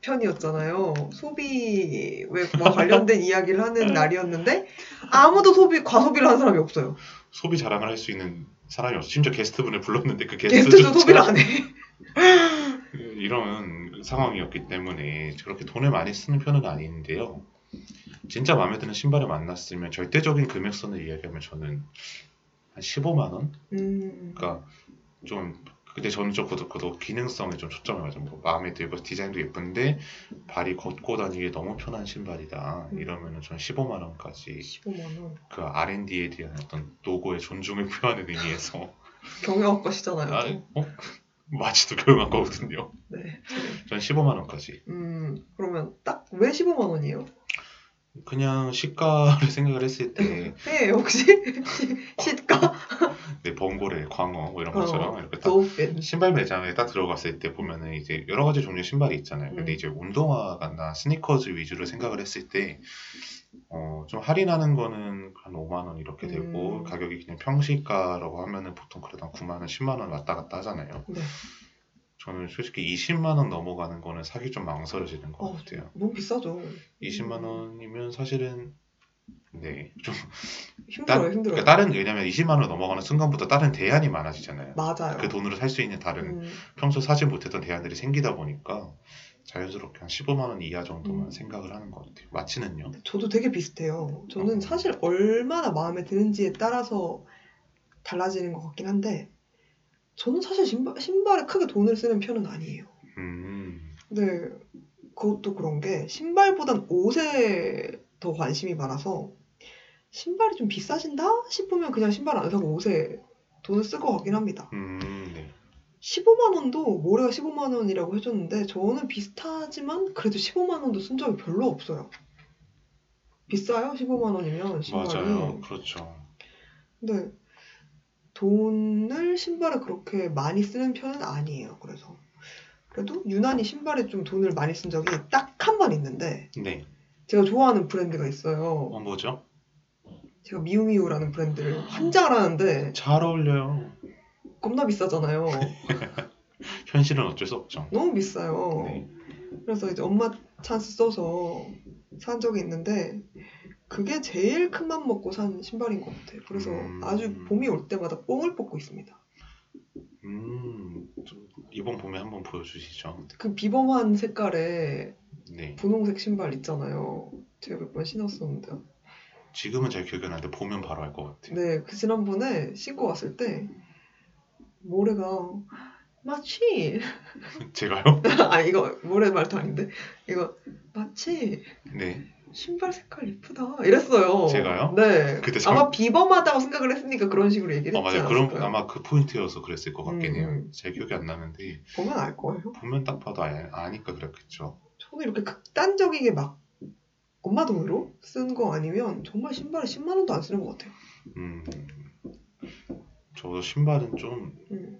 편이었잖아요. 소비와 관련된 이야기를 하는 날이었는데 아무도 소비 과소비를 하는 사람이 없어요. 소비 자랑을 할 수 있는 사람이 없어. 심지어 게스트분을 불렀는데 그 게스트도 소비를 안 해. 이런 상황이었기 때문에 그렇게 돈을 많이 쓰는 편은 아닌데요. 진짜 마음에 드는 신발을 만났으면 절대적인 금액선을 이야기하면 저는 한 15만 원? 음, 그러니까 좀 근데 저는 좀 그도, 그도 기능성에 좀 초점을 맞춰 뭐 마음에 들고 디자인도 예쁜데 발이 걷고 다니기 너무 편한 신발이다 음. 이러면은 저는 15만 원까지 15만 원. 그 R&D에 대한 어떤 노고의 존중을 표하는 의미에서 경영학과시잖아요. 아, 또. 어? 마치도 교육한 거거든요. 네. 전 15만 원까지. 음, 그러면 딱 왜 15만 원이에요? 그냥 시가를 생각을 했을 때 네, 혹시 시- 시가? 네, 범고래, 광어 뭐 이런 것처럼 어, 이렇게 딱. 신발 매장에 딱 들어갔을 때 보면은 이제 여러 가지 종류의 신발이 있잖아요. 근데 음. 이제 운동화나 스니커즈 위주로 생각을 했을 때, 어, 좀 할인하는 거는 한 5만 원 이렇게 되고, 음. 가격이 그냥 평시가라고 하면은 보통 그래도 한 9만 원, 10만 원 왔다 갔다 하잖아요. 네. 저는 솔직히 20만 원 넘어가는 거는 사기 좀 망설여지는 것 어, 같아요. 너무 비싸죠. 20만 원이면 사실은, 네, 좀, 힘들어요, 따- 힘들어요. 그러니까 다른, 왜냐면 20만 원 넘어가는 순간부터 다른 대안이 많아지잖아요. 맞아요. 그 돈으로 살 수 있는 다른 음, 평소 사지 못했던 대안들이 생기다 보니까 자연스럽게 한 15만 원 이하 정도만 음. 생각을 하는 것 같아요. 마치는요? 저도 되게 비슷해요. 저는 어. 사실 얼마나 마음에 드는지에 따라서 달라지는 것 같긴 한데, 저는 사실 신발, 신발에 크게 돈을 쓰는 편은 아니에요. 음, 근데 그것도 그런 게 신발보단 옷에 더 관심이 많아서 신발이 좀 비싸진다 싶으면 그냥 신발 안 사고 옷에 돈을 쓸것 같긴 합니다. 음, 네. 15만 원도 모래가 15만 원이라고 해줬는데 저는 비슷하지만 그래도 15만 원도 쓴 적이 별로 없어요. 비싸요? 15만 원이면 신발이. 맞아요. 그렇죠. 근데 돈을 신발에 그렇게 많이 쓰는 편은 아니에요. 그래서 그래도 유난히 신발에 좀 돈을 많이 쓴 적이 딱 한 번 있는데 네. 제가 좋아하는 브랜드가 있어요. 어, 뭐죠? 제가 미우미우라는 브랜드를 환장을 하는데 잘 어울려요. 겁나 비싸잖아요. 현실은 어쩔 수 없죠. 너무 비싸요. 네. 그래서 이제 엄마 찬스 써서 산 적이 있는데 그게 제일 큰 맘 먹고 산 신발인 것 같아요. 그래서 음. 아주 봄이 올 때마다 뽕을 뽑고 있습니다. 음, 좀 이번 봄에 한번 보여주시죠. 그 비범한 색깔의 네. 분홍색 신발 있잖아요. 제가 몇 번 신었었는데. 지금은 잘 기억이 안 나는데 보면 바로 알 것 같아요. 네, 그 지난번에 신고 왔을 때 모래가 마치 제가요? 아 이거 모래 말도 아닌데 이거 마치 네. 신발 색깔 이쁘다 이랬어요. 제가요? 네. 그때 잘- 아마 비범하다고 생각을 했으니까 그런 식으로 얘기를 어, 했지 맞아요. 그럼? 아마 그 포인트여서 그랬을 것 같긴 해요. 음. 제 기억이 안 나는데 보면 알 거예요. 보면 딱 봐도 아, 아니까 그랬겠죠. 저는 이렇게 극단적이게 막 엄마 돈으로 쓴 거 아니면 정말 신발에 10만 원도 안 쓰는 것 같아요. 음, 저도 신발은 좀, 음.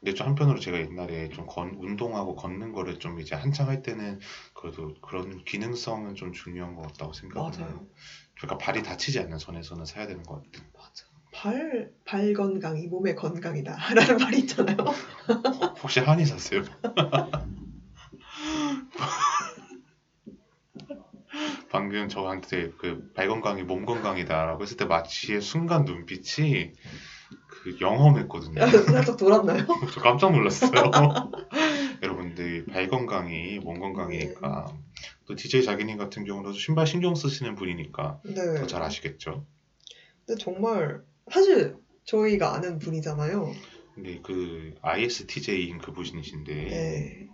근데 좀 한편으로 제가 옛날에 좀 건, 운동하고 걷는 거를 좀 이제 한창 할 때는 그래도 그런 기능성은 좀 중요한 것 같다고 생각을 해요. 맞아요. 그러니까 발이 다치지 않는 선에서는 사야 되는 것 같아요. 맞아. 발, 발 건강이 몸의 건강이다. 라는 말이 있잖아요. 혹시 한이 사세요? 방금 저한테 그 발 건강이 몸 건강이다라고 했을 때 마치 순간 눈빛이 그 영험했거든요. 살짝 돌았나요? 저 깜짝 놀랐어요. 여러분들 발 건강이 몸 건강이니까 또 DJ 자기님 같은 경우도 신발 신경 쓰시는 분이니까 네. 더잘 아시겠죠. 근데 정말 사실 저희가 아는 분이잖아요. 근데 그 ISTJ인 그 분이신데 네.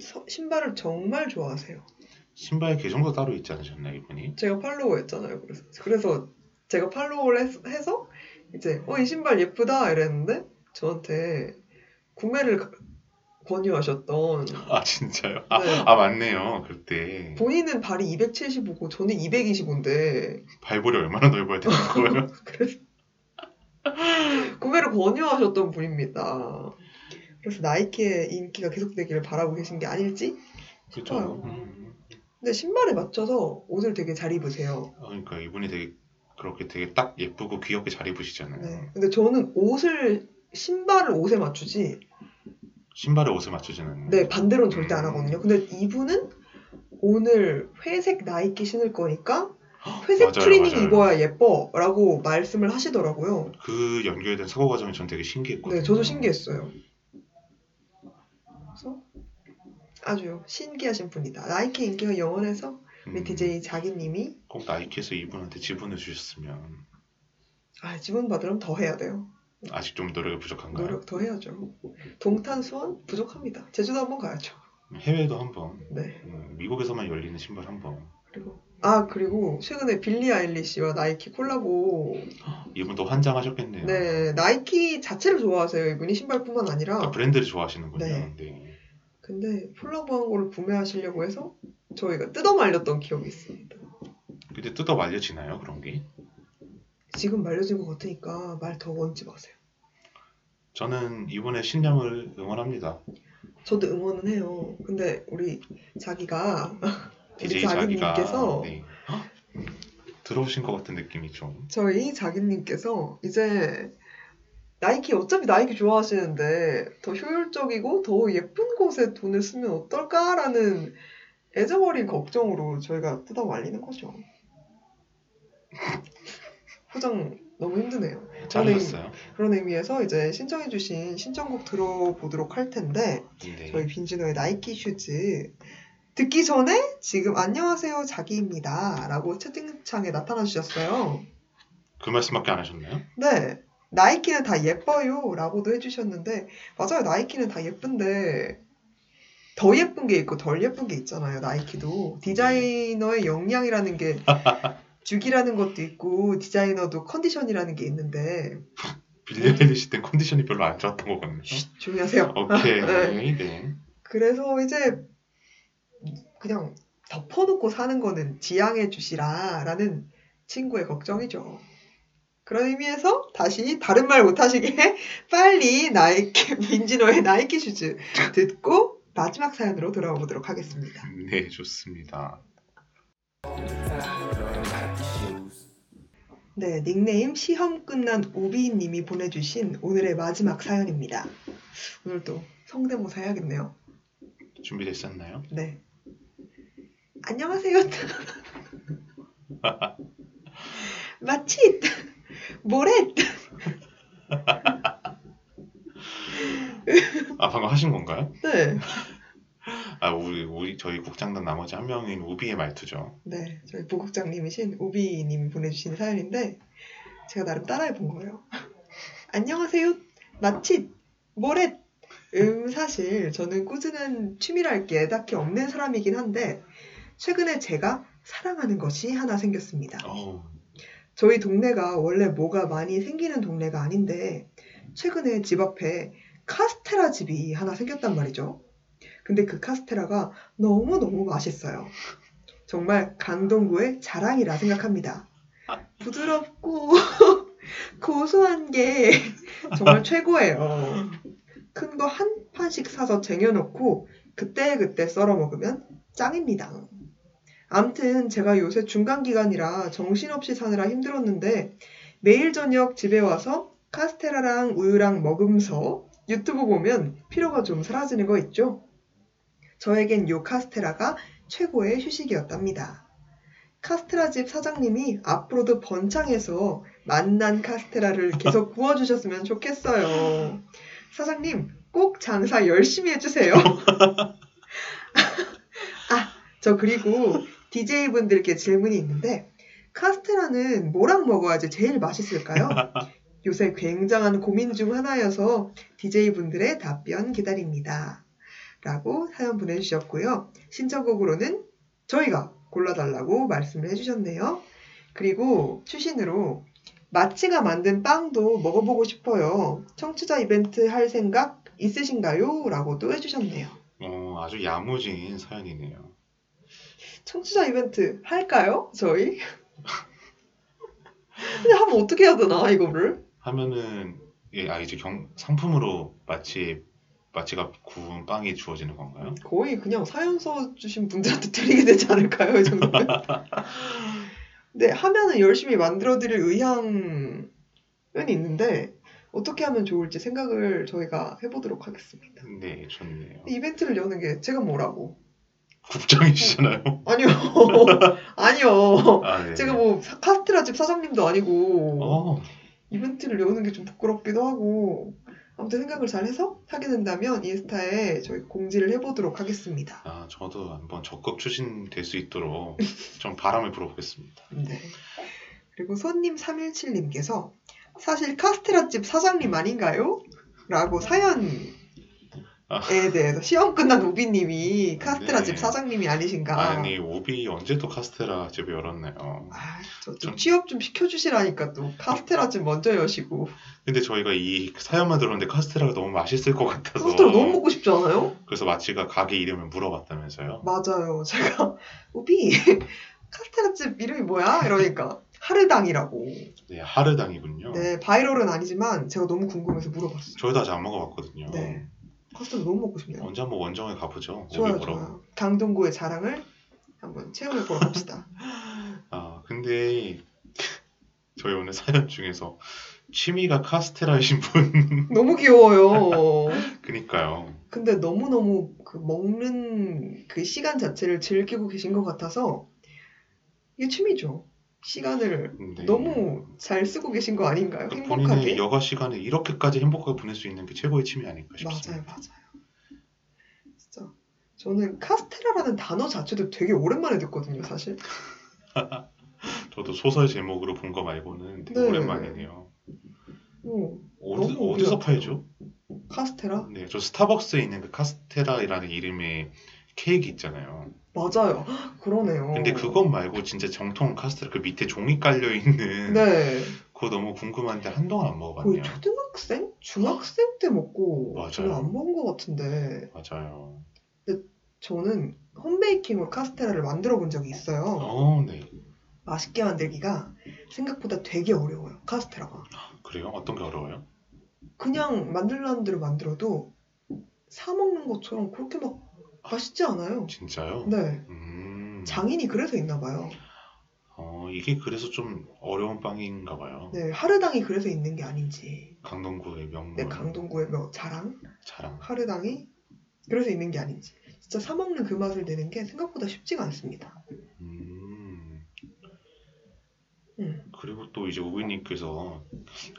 서- 신발을 정말 좋아하세요. 신발 계정도 따로 있지 않으셨나요 이분이? 제가 팔로우 했잖아요. 그래서 그래서 제가 팔로우를 했- 해서 이제 어 이 신발 예쁘다 이랬는데 저한테 구매를 가- 권유하셨던 아 진짜요? 아, 네. 아 맞네요. 그때 본인은 발이 275고 저는 225인데 발볼이 얼마나 넓어야 되는 거예요? 그래서 구매를 권유하셨던 분입니다. 그래서 나이키의 인기가 계속되기를 바라고 계신 게 아닐지? 그렇죠. 싶어요. 음. 근데 신발에 맞춰서 옷을 되게 잘 입으세요. 어, 그러니까 이분이 되게 그렇게 되게 딱 예쁘고 귀엽게 잘 입으시잖아요. 네. 근데 저는 옷을 신발을 옷에 맞추지 신발에 옷을 맞추지는. 네 반대로는 절대 안 하거든요. 근데 이분은 오늘 회색 나이키 신을 거니까 회색 맞아요, 트리닝 맞아요. 입어야 예뻐라고 말씀을 하시더라고요. 그 연결된 사고 과정이 전 되게 신기했거든요. 네, 저도 신기했어요. 그래서 아주 신기하신 분이다. 나이키 인기가 영원해서 우리 음, DJ 자기님이 꼭 나이키에서 이분한테 지분을 주셨으면 아 지분 받으려면 더 해야 돼요. 아직 좀 노력이 부족한가요? 노력 더 해야죠. 동탄 수원 부족합니다. 제주도 한번 가야죠. 해외도 한번 네. 음, 미국에서만 열리는 신발 한번 그리고 아 그리고 최근에 빌리 아일리시와 나이키 콜라보. 이분도 환장하셨겠네요. 네 나이키 자체를 좋아하세요 이분이 신발뿐만 아니라. 그러니까 브랜드를 좋아하시는군요. 네. 네. 근데 콜라보한 거를 구매하시려고 해서 저희가 뜯어 말렸던 기억이 있습니다. 근데 뜯어 말려지나요 그런 게? 지금 말려진 것 같으니까 말더 얹지 마세요. 저는 이번에 신념을 응원합니다. 저도 응원은 해요. 근데 우리 자기가 우리 DJ 자기가 자기님께서 네. 헉! 들어오신 것 같은 느낌이 좀. 저희 자기님께서 이제 나이키 어차피 나이키 좋아하시는데 더 효율적이고 더 예쁜 곳에 돈을 쓰면 어떨까라는 애정어린 걱정으로 저희가 뜯어 말리는 거죠. 포장 너무 힘드네요. 저는 잘하셨어요. 그런 의미에서 이제 신청해주신 신청곡 들어보도록 할 텐데 네. 저희 빈지노의 Nike Shoes 듣기 전에 지금 안녕하세요 자기입니다 라고 채팅창에 나타나 주셨어요. 그 말씀밖에 안 하셨나요? 네. 나이키는 다 예뻐요 라고도 해주셨는데 맞아요 나이키는 다 예쁜데 더 예쁜 게 있고 덜 예쁜 게 있잖아요 나이키도 디자이너의 역량이라는 게 죽이라는 것도 있고 디자이너도 컨디션이라는 게 있는데 빌려 내리실 땐 컨디션이 별로 안 좋았던 것 같네요. 조용히 하세요 오케이. 네. 네. 그래서 이제 그냥 덮어놓고 사는 거는 지양해 주시라 라는 친구의 걱정이죠. 그런 의미에서 다시 다른 말 못하시게 빨리 나이키 빈지노의 나이키 슈즈 듣고 마지막 사연으로 돌아오도록 하겠습니다. 네, 좋습니다. 네, 닉네임 시험 끝난 오비님이 보내주신 오늘의 마지막 사연입니다. 오늘도 성대모사 해야겠네요. 준비됐었나요? 네. 안녕하세요. 마칫 모렛 아, 방금 하신 건가요? 네. 아, 우리, 우리, 저희 국장단 나머지 한 명인 우비의 말투죠. 네, 저희 부국장님이신 오비님이 보내주신 사연인데 제가 나름 따라해 본 거예요. 안녕하세요. 마칫 모렛 음 사실 저는 꾸준한 취미랄 게 딱히 없는 사람이긴 한데 최근에 제가 사랑하는 것이 하나 생겼습니다. 어우, 저희 동네가 원래 뭐가 많이 생기는 동네가 아닌데 최근에 집 앞에 카스테라 집이 하나 생겼단 말이죠. 근데 그 카스테라가 너무너무 맛있어요. 정말 강동구의 자랑이라 생각합니다. 부드럽고 고소한 게 정말 최고예요. 큰 거 한 판씩 사서 쟁여놓고 그때그때 썰어 먹으면 짱입니다. 암튼 제가 요새 중간기간이라 정신없이 사느라 힘들었는데 매일 저녁 집에 와서 카스테라랑 우유랑 먹으면서 유튜브 보면 피로가 좀 사라지는 거 있죠? 저에겐 요 카스테라가 최고의 휴식이었답니다. 카스테라 집 사장님이 앞으로도 번창해서 맛난 카스테라를 계속 구워주셨으면 좋겠어요. 사장님, 꼭 장사 열심히 해주세요. 아, 저 그리고 DJ분들께 질문이 있는데, 카스테라는 뭐랑 먹어야지 제일 맛있을까요? 요새 굉장한 고민 중 하나여서 DJ분들의 답변 기다립니다. 라고 사연 보내주셨고요. 신청곡으로는 저희가 골라달라고 말씀을 해주셨네요. 그리고 추신으로 마치가 만든 빵도 먹어보고 싶어요. 청취자 이벤트 할 생각 있으신가요? 라고도 해주셨네요. 어, 아주 야무진 사연이네요. 청취자 이벤트 할까요? 저희? 근데 하면 어떻게 해야 되나, 이거를? 하면은, 예, 아, 이제 경, 상품으로 마치, 마치가 구운 빵이 주어지는 건가요? 거의 그냥 사연 써 주신 분들한테 드리게 되지 않을까요? 이 정도면? 네, 하면은 열심히 만들어 드릴 의향은 있는데, 어떻게 하면 좋을지 생각을 저희가 해보도록 하겠습니다. 네, 좋네요. 이벤트를 여는 게 제가 뭐라고? 국장이시잖아요. 아니요. 아니요. 아, 네. 제가 뭐 사- 카스테라 집 사장님도 아니고 어, 이벤트를 여는 게 좀 부끄럽기도 하고 아무튼 생각을 잘 해서 하게 된다면 인스타에 저희 공지를 해보도록 하겠습니다. 아, 저도 한번 적극 추진될 수 있도록 좀 바람을 불어보겠습니다. 네. 그리고 손님 317님께서 사실 카스테라 집 사장님 아닌가요? 라고 사연 에 아. 대해서 시험 끝난 우비님이 카스테라 네. 집 사장님이 아니신가? 아니, 오비 언제 또 카스테라 집을 열었나요? 아, 저, 좀 좀- 취업 좀 시켜주시라니까 또 카스테라 집 먼저 여시고 근데 저희가 이 사연만 들었는데 카스테라가 너무 맛있을 것 같아서 카스테라 너무 먹고 싶지 않아요? 그래서 마치가 가게 이름을 물어봤다면서요. 맞아요. 제가 우비 카스테라 집 이름이 뭐야? 이러니까 하르당이라고. 네, 하르당이군요. 네, 바이럴은 아니지만 제가 너무 궁금해서 물어봤어요. 저희도 아직 안 먹어봤거든요. 네. 커스터드 너무 먹고 싶네요. 언제 한번 원정에 가보죠. 좋아요. 좋아요. 강동구의 자랑을 한번 체험해 보러 갑시다. 아, 근데 저희 오늘 사연 중에서 취미가 카스테라이신 분, 너무 귀여워요. 그니까요. 근데 너무 너무 그 먹는 그 시간 자체를 즐기고 계신 것 같아서 이게 취미죠. 시간을 네. 너무 잘 쓰고 계신 거 아닌가요? 그 행복하게. 여가 시간을 이렇게까지 행복하게 보낼 수 있는 게 최고의 취미 아닐까 싶습니다. 맞아요, 맞아요. 진짜 저는 카스테라라는 단어 자체도 되게 오랜만에 듣거든요, 사실. 저도 소설 제목으로 본 거 말고는 되게 네. 오랜만이네요. 오, 어디, 어디서. 팔죠? 카스테라? 네, 저 스타벅스에 있는 그 카스테라라는 이름의 케이크 있잖아요. 맞아요. 헉, 그러네요. 근데 그것 말고 진짜 정통 카스테라 그 밑에 종이 깔려 있는 네. 그거 너무 궁금한데 한동안 안 거의 먹어봤네요. 초등학생? 중학생 때 먹고 맞아요. 저는 안 먹은 것 같은데 맞아요. 저는 홈베이킹으로 카스테라를 만들어 본 적이 있어요. 어, 네. 맛있게 만들기가 생각보다 되게 어려워요. 카스테라가. 그래요? 어떤 게 어려워요? 그냥 만들라는 대로 만들어도 사 먹는 것처럼 그렇게 막 맛있지 않아요. 진짜요? 네. 음. 장인이 그래서 있나 봐요. 어, 이게 그래서 좀 어려운 빵인가 봐요. 네, 하르당이 그래서 있는 게 아닌지. 강동구의 명물 네, 강동구의 뭐 자랑, 자랑. 하르당이 그래서 있는 게 아닌지. 진짜 사 먹는 그 맛을 내는 게 생각보다 쉽지가 않습니다. 음. 음, 그리고 또 이제 우비님께서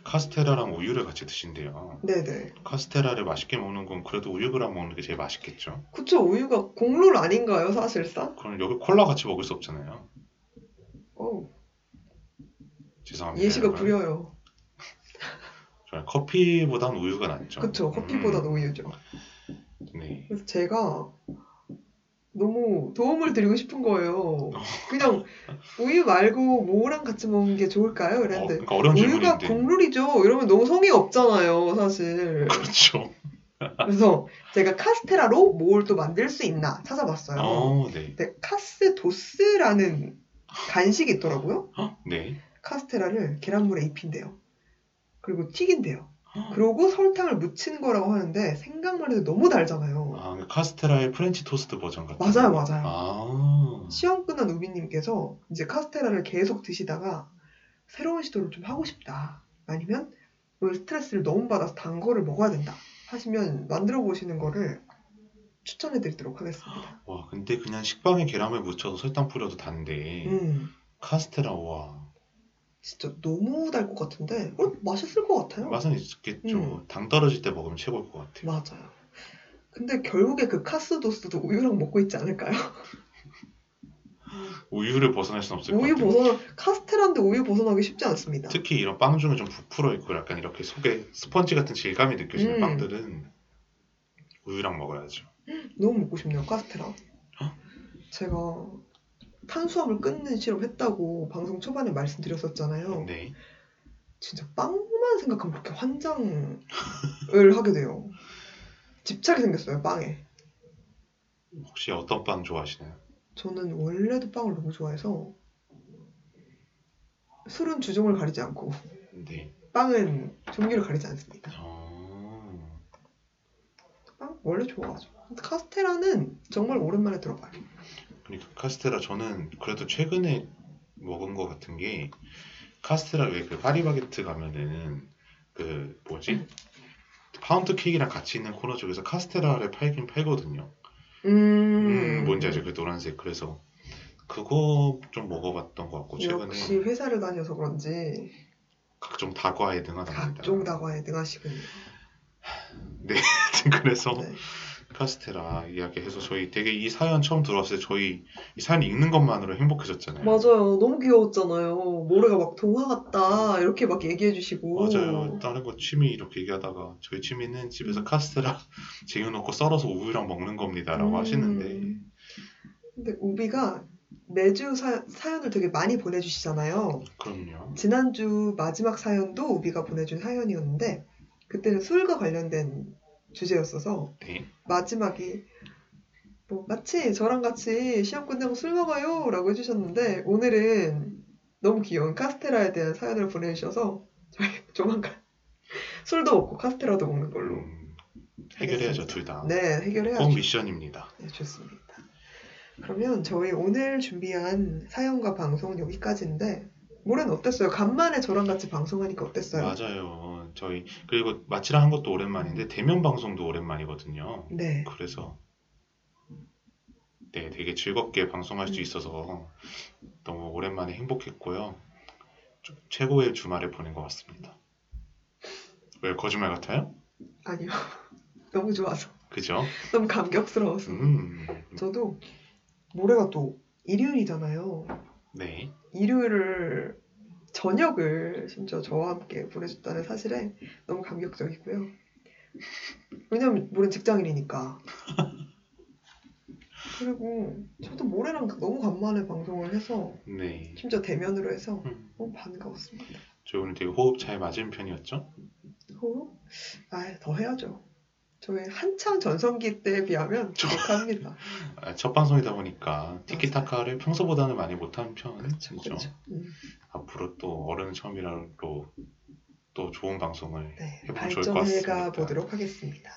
카스테라랑 우유를 같이 드신대요. 네네. 카스테라를 맛있게 먹는 건 그래도 우유랑 먹는 게 제일 맛있겠죠. 그쵸, 우유가 곡물 아닌가요, 사실상? 그럼 여기 콜라 같이 먹을 수 없잖아요. 어우, 죄송합니다. 예시가 여러분. 구려요. 커피보단 우유가 낫죠. 그쵸, 커피보다 음, 우유죠. 네. 그래서 제가 너무 도움을 드리고 싶은 거예요. 그냥 우유 말고 뭐랑 같이 먹는 게 좋을까요? 어, 이랬는데 그러니까 어려운 우유가 질문인데. 곡물이죠. 이러면 너무 성의 없잖아요, 사실. 그렇죠. 그래서 제가 카스테라로 뭘 또 만들 수 있나 찾아봤어요. 어, 네. 근데 카스도스라는 간식이 있더라고요. 네. 카스테라를 계란물에 입힌대요. 그리고 튀긴대요. 그러고 설탕을 묻힌 거라고 하는데 생각만 해도 너무 달잖아요. 아, 그 카스테라의 프렌치 토스트 버전 같은. 맞아요, 거. 맞아요. 아. 시험 끝난 우비님께서 이제 카스테라를 계속 드시다가 새로운 시도를 좀 하고 싶다. 아니면 오늘 스트레스를 너무 받아서 단 거를 먹어야 된다. 하시면 만들어 보시는 거를 추천해 드리도록 하겠습니다. 와, 근데 그냥 식빵에 계란을 묻혀서 설탕 뿌려도 단데 음, 카스테라 와 진짜 너무 달 것 같은데 어, 맛있을 것 같아요. 맛은 있겠죠. 음. 당 떨어질 때 먹으면 최고일 것 같아요. 맞아요. 근데 결국에 그 카스도스도 우유랑 먹고 있지 않을까요? 우유를 벗어날 수는 없을 것 우유 같아요. 벗어나 카스테라인데 우유 벗어나기 쉽지 않습니다. 특히 이런 빵 중에 좀 부풀어 있고 약간 이렇게 속에 스펀지 같은 질감이 느껴지는 음. 빵들은 우유랑 먹어야죠. 너무 먹고 싶네요, 카스테라. 제가 탄수화물 끊는 실험 했다고 방송 초반에 말씀드렸었잖아요. 네. 진짜 빵만 생각하면 그렇게 환장을 하게 돼요. 집착이 생겼어요, 빵에. 혹시 어떤 빵 좋아하시나요? 저는 원래도 빵을 너무 좋아해서 술은 주종을 가리지 않고 네. 빵은 종류를 가리지 않습니다. 어... 빵 원래 좋아하죠. 카스테라는 정말 오랜만에 들어봐요. 그러니까 카스테라 저는 그래도 최근에 먹은 것 같은 게 카스테라 왜 그 파리바게트 가면은 그 뭐지 파운드 케이크랑 같이 있는 코너 쪽에서 카스테라를 팔긴 팔거든요. 음, 음, 뭔지 알죠? 그 노란색. 그래서 그거 좀 먹어봤던 것 같고 최근에 역시 회사를 다녀서 그런지 각종 다과에 능하답니다. 각종 다과에 능하시군요. 그래서 네. 카스테라 이야기해서 저희 되게 이 사연 처음 들어왔을 때 저희 이 사연 읽는 것만으로 행복해졌잖아요. 맞아요. 너무 귀여웠잖아요. 모레가 막 동화 같다. 이렇게 막 얘기해 주시고. 맞아요. 다른 거 취미 이렇게 얘기하다가 저희 취미는 집에서 카스테라 쟁여놓고 썰어서 우유랑 먹는 겁니다라고 음. 하시는데 근데 우비가 매주 사, 사연을 되게 많이 보내주시잖아요. 그럼요. 지난주 마지막 사연도 우비가 보내준 사연이었는데 그때는 술과 관련된 주제였어서 네. 마지막이 뭐 마치 저랑 같이 시험 끝나고 술 먹어요 라고 해주셨는데 오늘은 너무 귀여운 카스테라에 대한 사연을 보내주셔서 저희 조만간 술도 먹고 카스테라도 먹는 걸로 음, 해결해야죠 둘 다. 네 해결해야죠. 꼭 미션입니다. 네, 좋습니다. 그러면 저희 오늘 준비한 사연과 방송은 여기까지인데 올해는 어땠어요? 간만에 저랑 같이 방송하니까 어땠어요? 맞아요. 저희 그리고 마치랑 한 것도 오랜만인데 대면 방송도 오랜만이거든요. 네. 그래서 네, 되게 즐겁게 방송할 수 음. 있어서 너무 오랜만에 행복했고요. 좀 최고의 주말을 보낸 것 같습니다. 왜 거짓말 같아요? 아니요. 너무 좋아서. 그죠? 너무 감격스러워서. 음, 저도 모레가 또 일요일이잖아요. 네. 일요일을 저녁을 심지어 저와 함께 보내줬다는 사실에 너무 감격적이고요. 왜냐면 모레는 직장인이니까. 그리고 저도 모레랑 너무 간만에 방송을 해서 네. 심지어 대면으로 해서 음, 너무 반가웠습니다. 저 오늘 되게 호흡 잘 맞은 편이었죠? 호흡? 아, 더 해야죠. 저희 한창 전성기 때에 비하면 부족합니다. 아, 첫 방송이다 보니까 티키타카를 평소보다는 많이 못한 편이죠. 그렇죠. 음, 앞으로 또 어른 처음이라로 또 좋은 방송을 네, 해보면 좋을 것 같습니다. 발전해가 보도록 하겠습니다.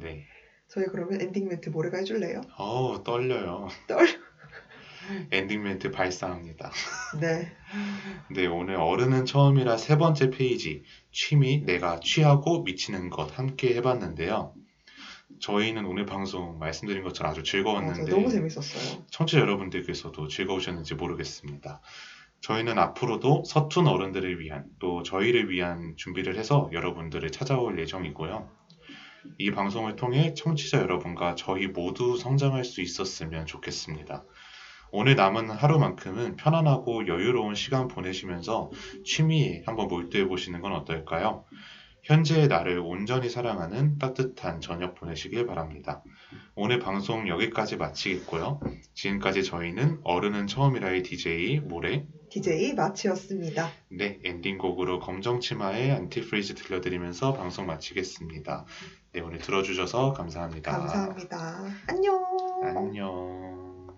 네. 저희 그러면 엔딩 멘트 모레가 해줄래요? 어우 떨려요. 떨. 엔딩 멘트 발사합니다. 네. 네, 오늘 어른은 처음이라 세 번째 페이지 취미 내가 취하고 미치는 것 함께 해봤는데요. 저희는 오늘 방송 말씀드린 것처럼 아주 즐거웠는데 너무 재밌었어요. 청취자 여러분들께서도 즐거우셨는지 모르겠습니다. 저희는 앞으로도 서툰 어른들을 위한 또 저희를 위한 준비를 해서 여러분들을 찾아올 예정이고요. 이 방송을 통해 청취자 여러분과 저희 모두 성장할 수 있었으면 좋겠습니다. 오늘 남은 하루만큼은 편안하고 여유로운 시간 보내시면서 취미에 한번 몰두해 보시는 건 어떨까요? 현재의 나를 온전히 사랑하는 따뜻한 저녁 보내시길 바랍니다. 오늘 방송 여기까지 마치겠고요. 지금까지 저희는 어른은 처음이라의 DJ 모레 DJ 마치였습니다. 네 엔딩곡으로 검정치마의 안티프리즈 들려드리면서 방송 마치겠습니다. 네 오늘 들어주셔서 감사합니다. 감사합니다. 안녕. 안녕.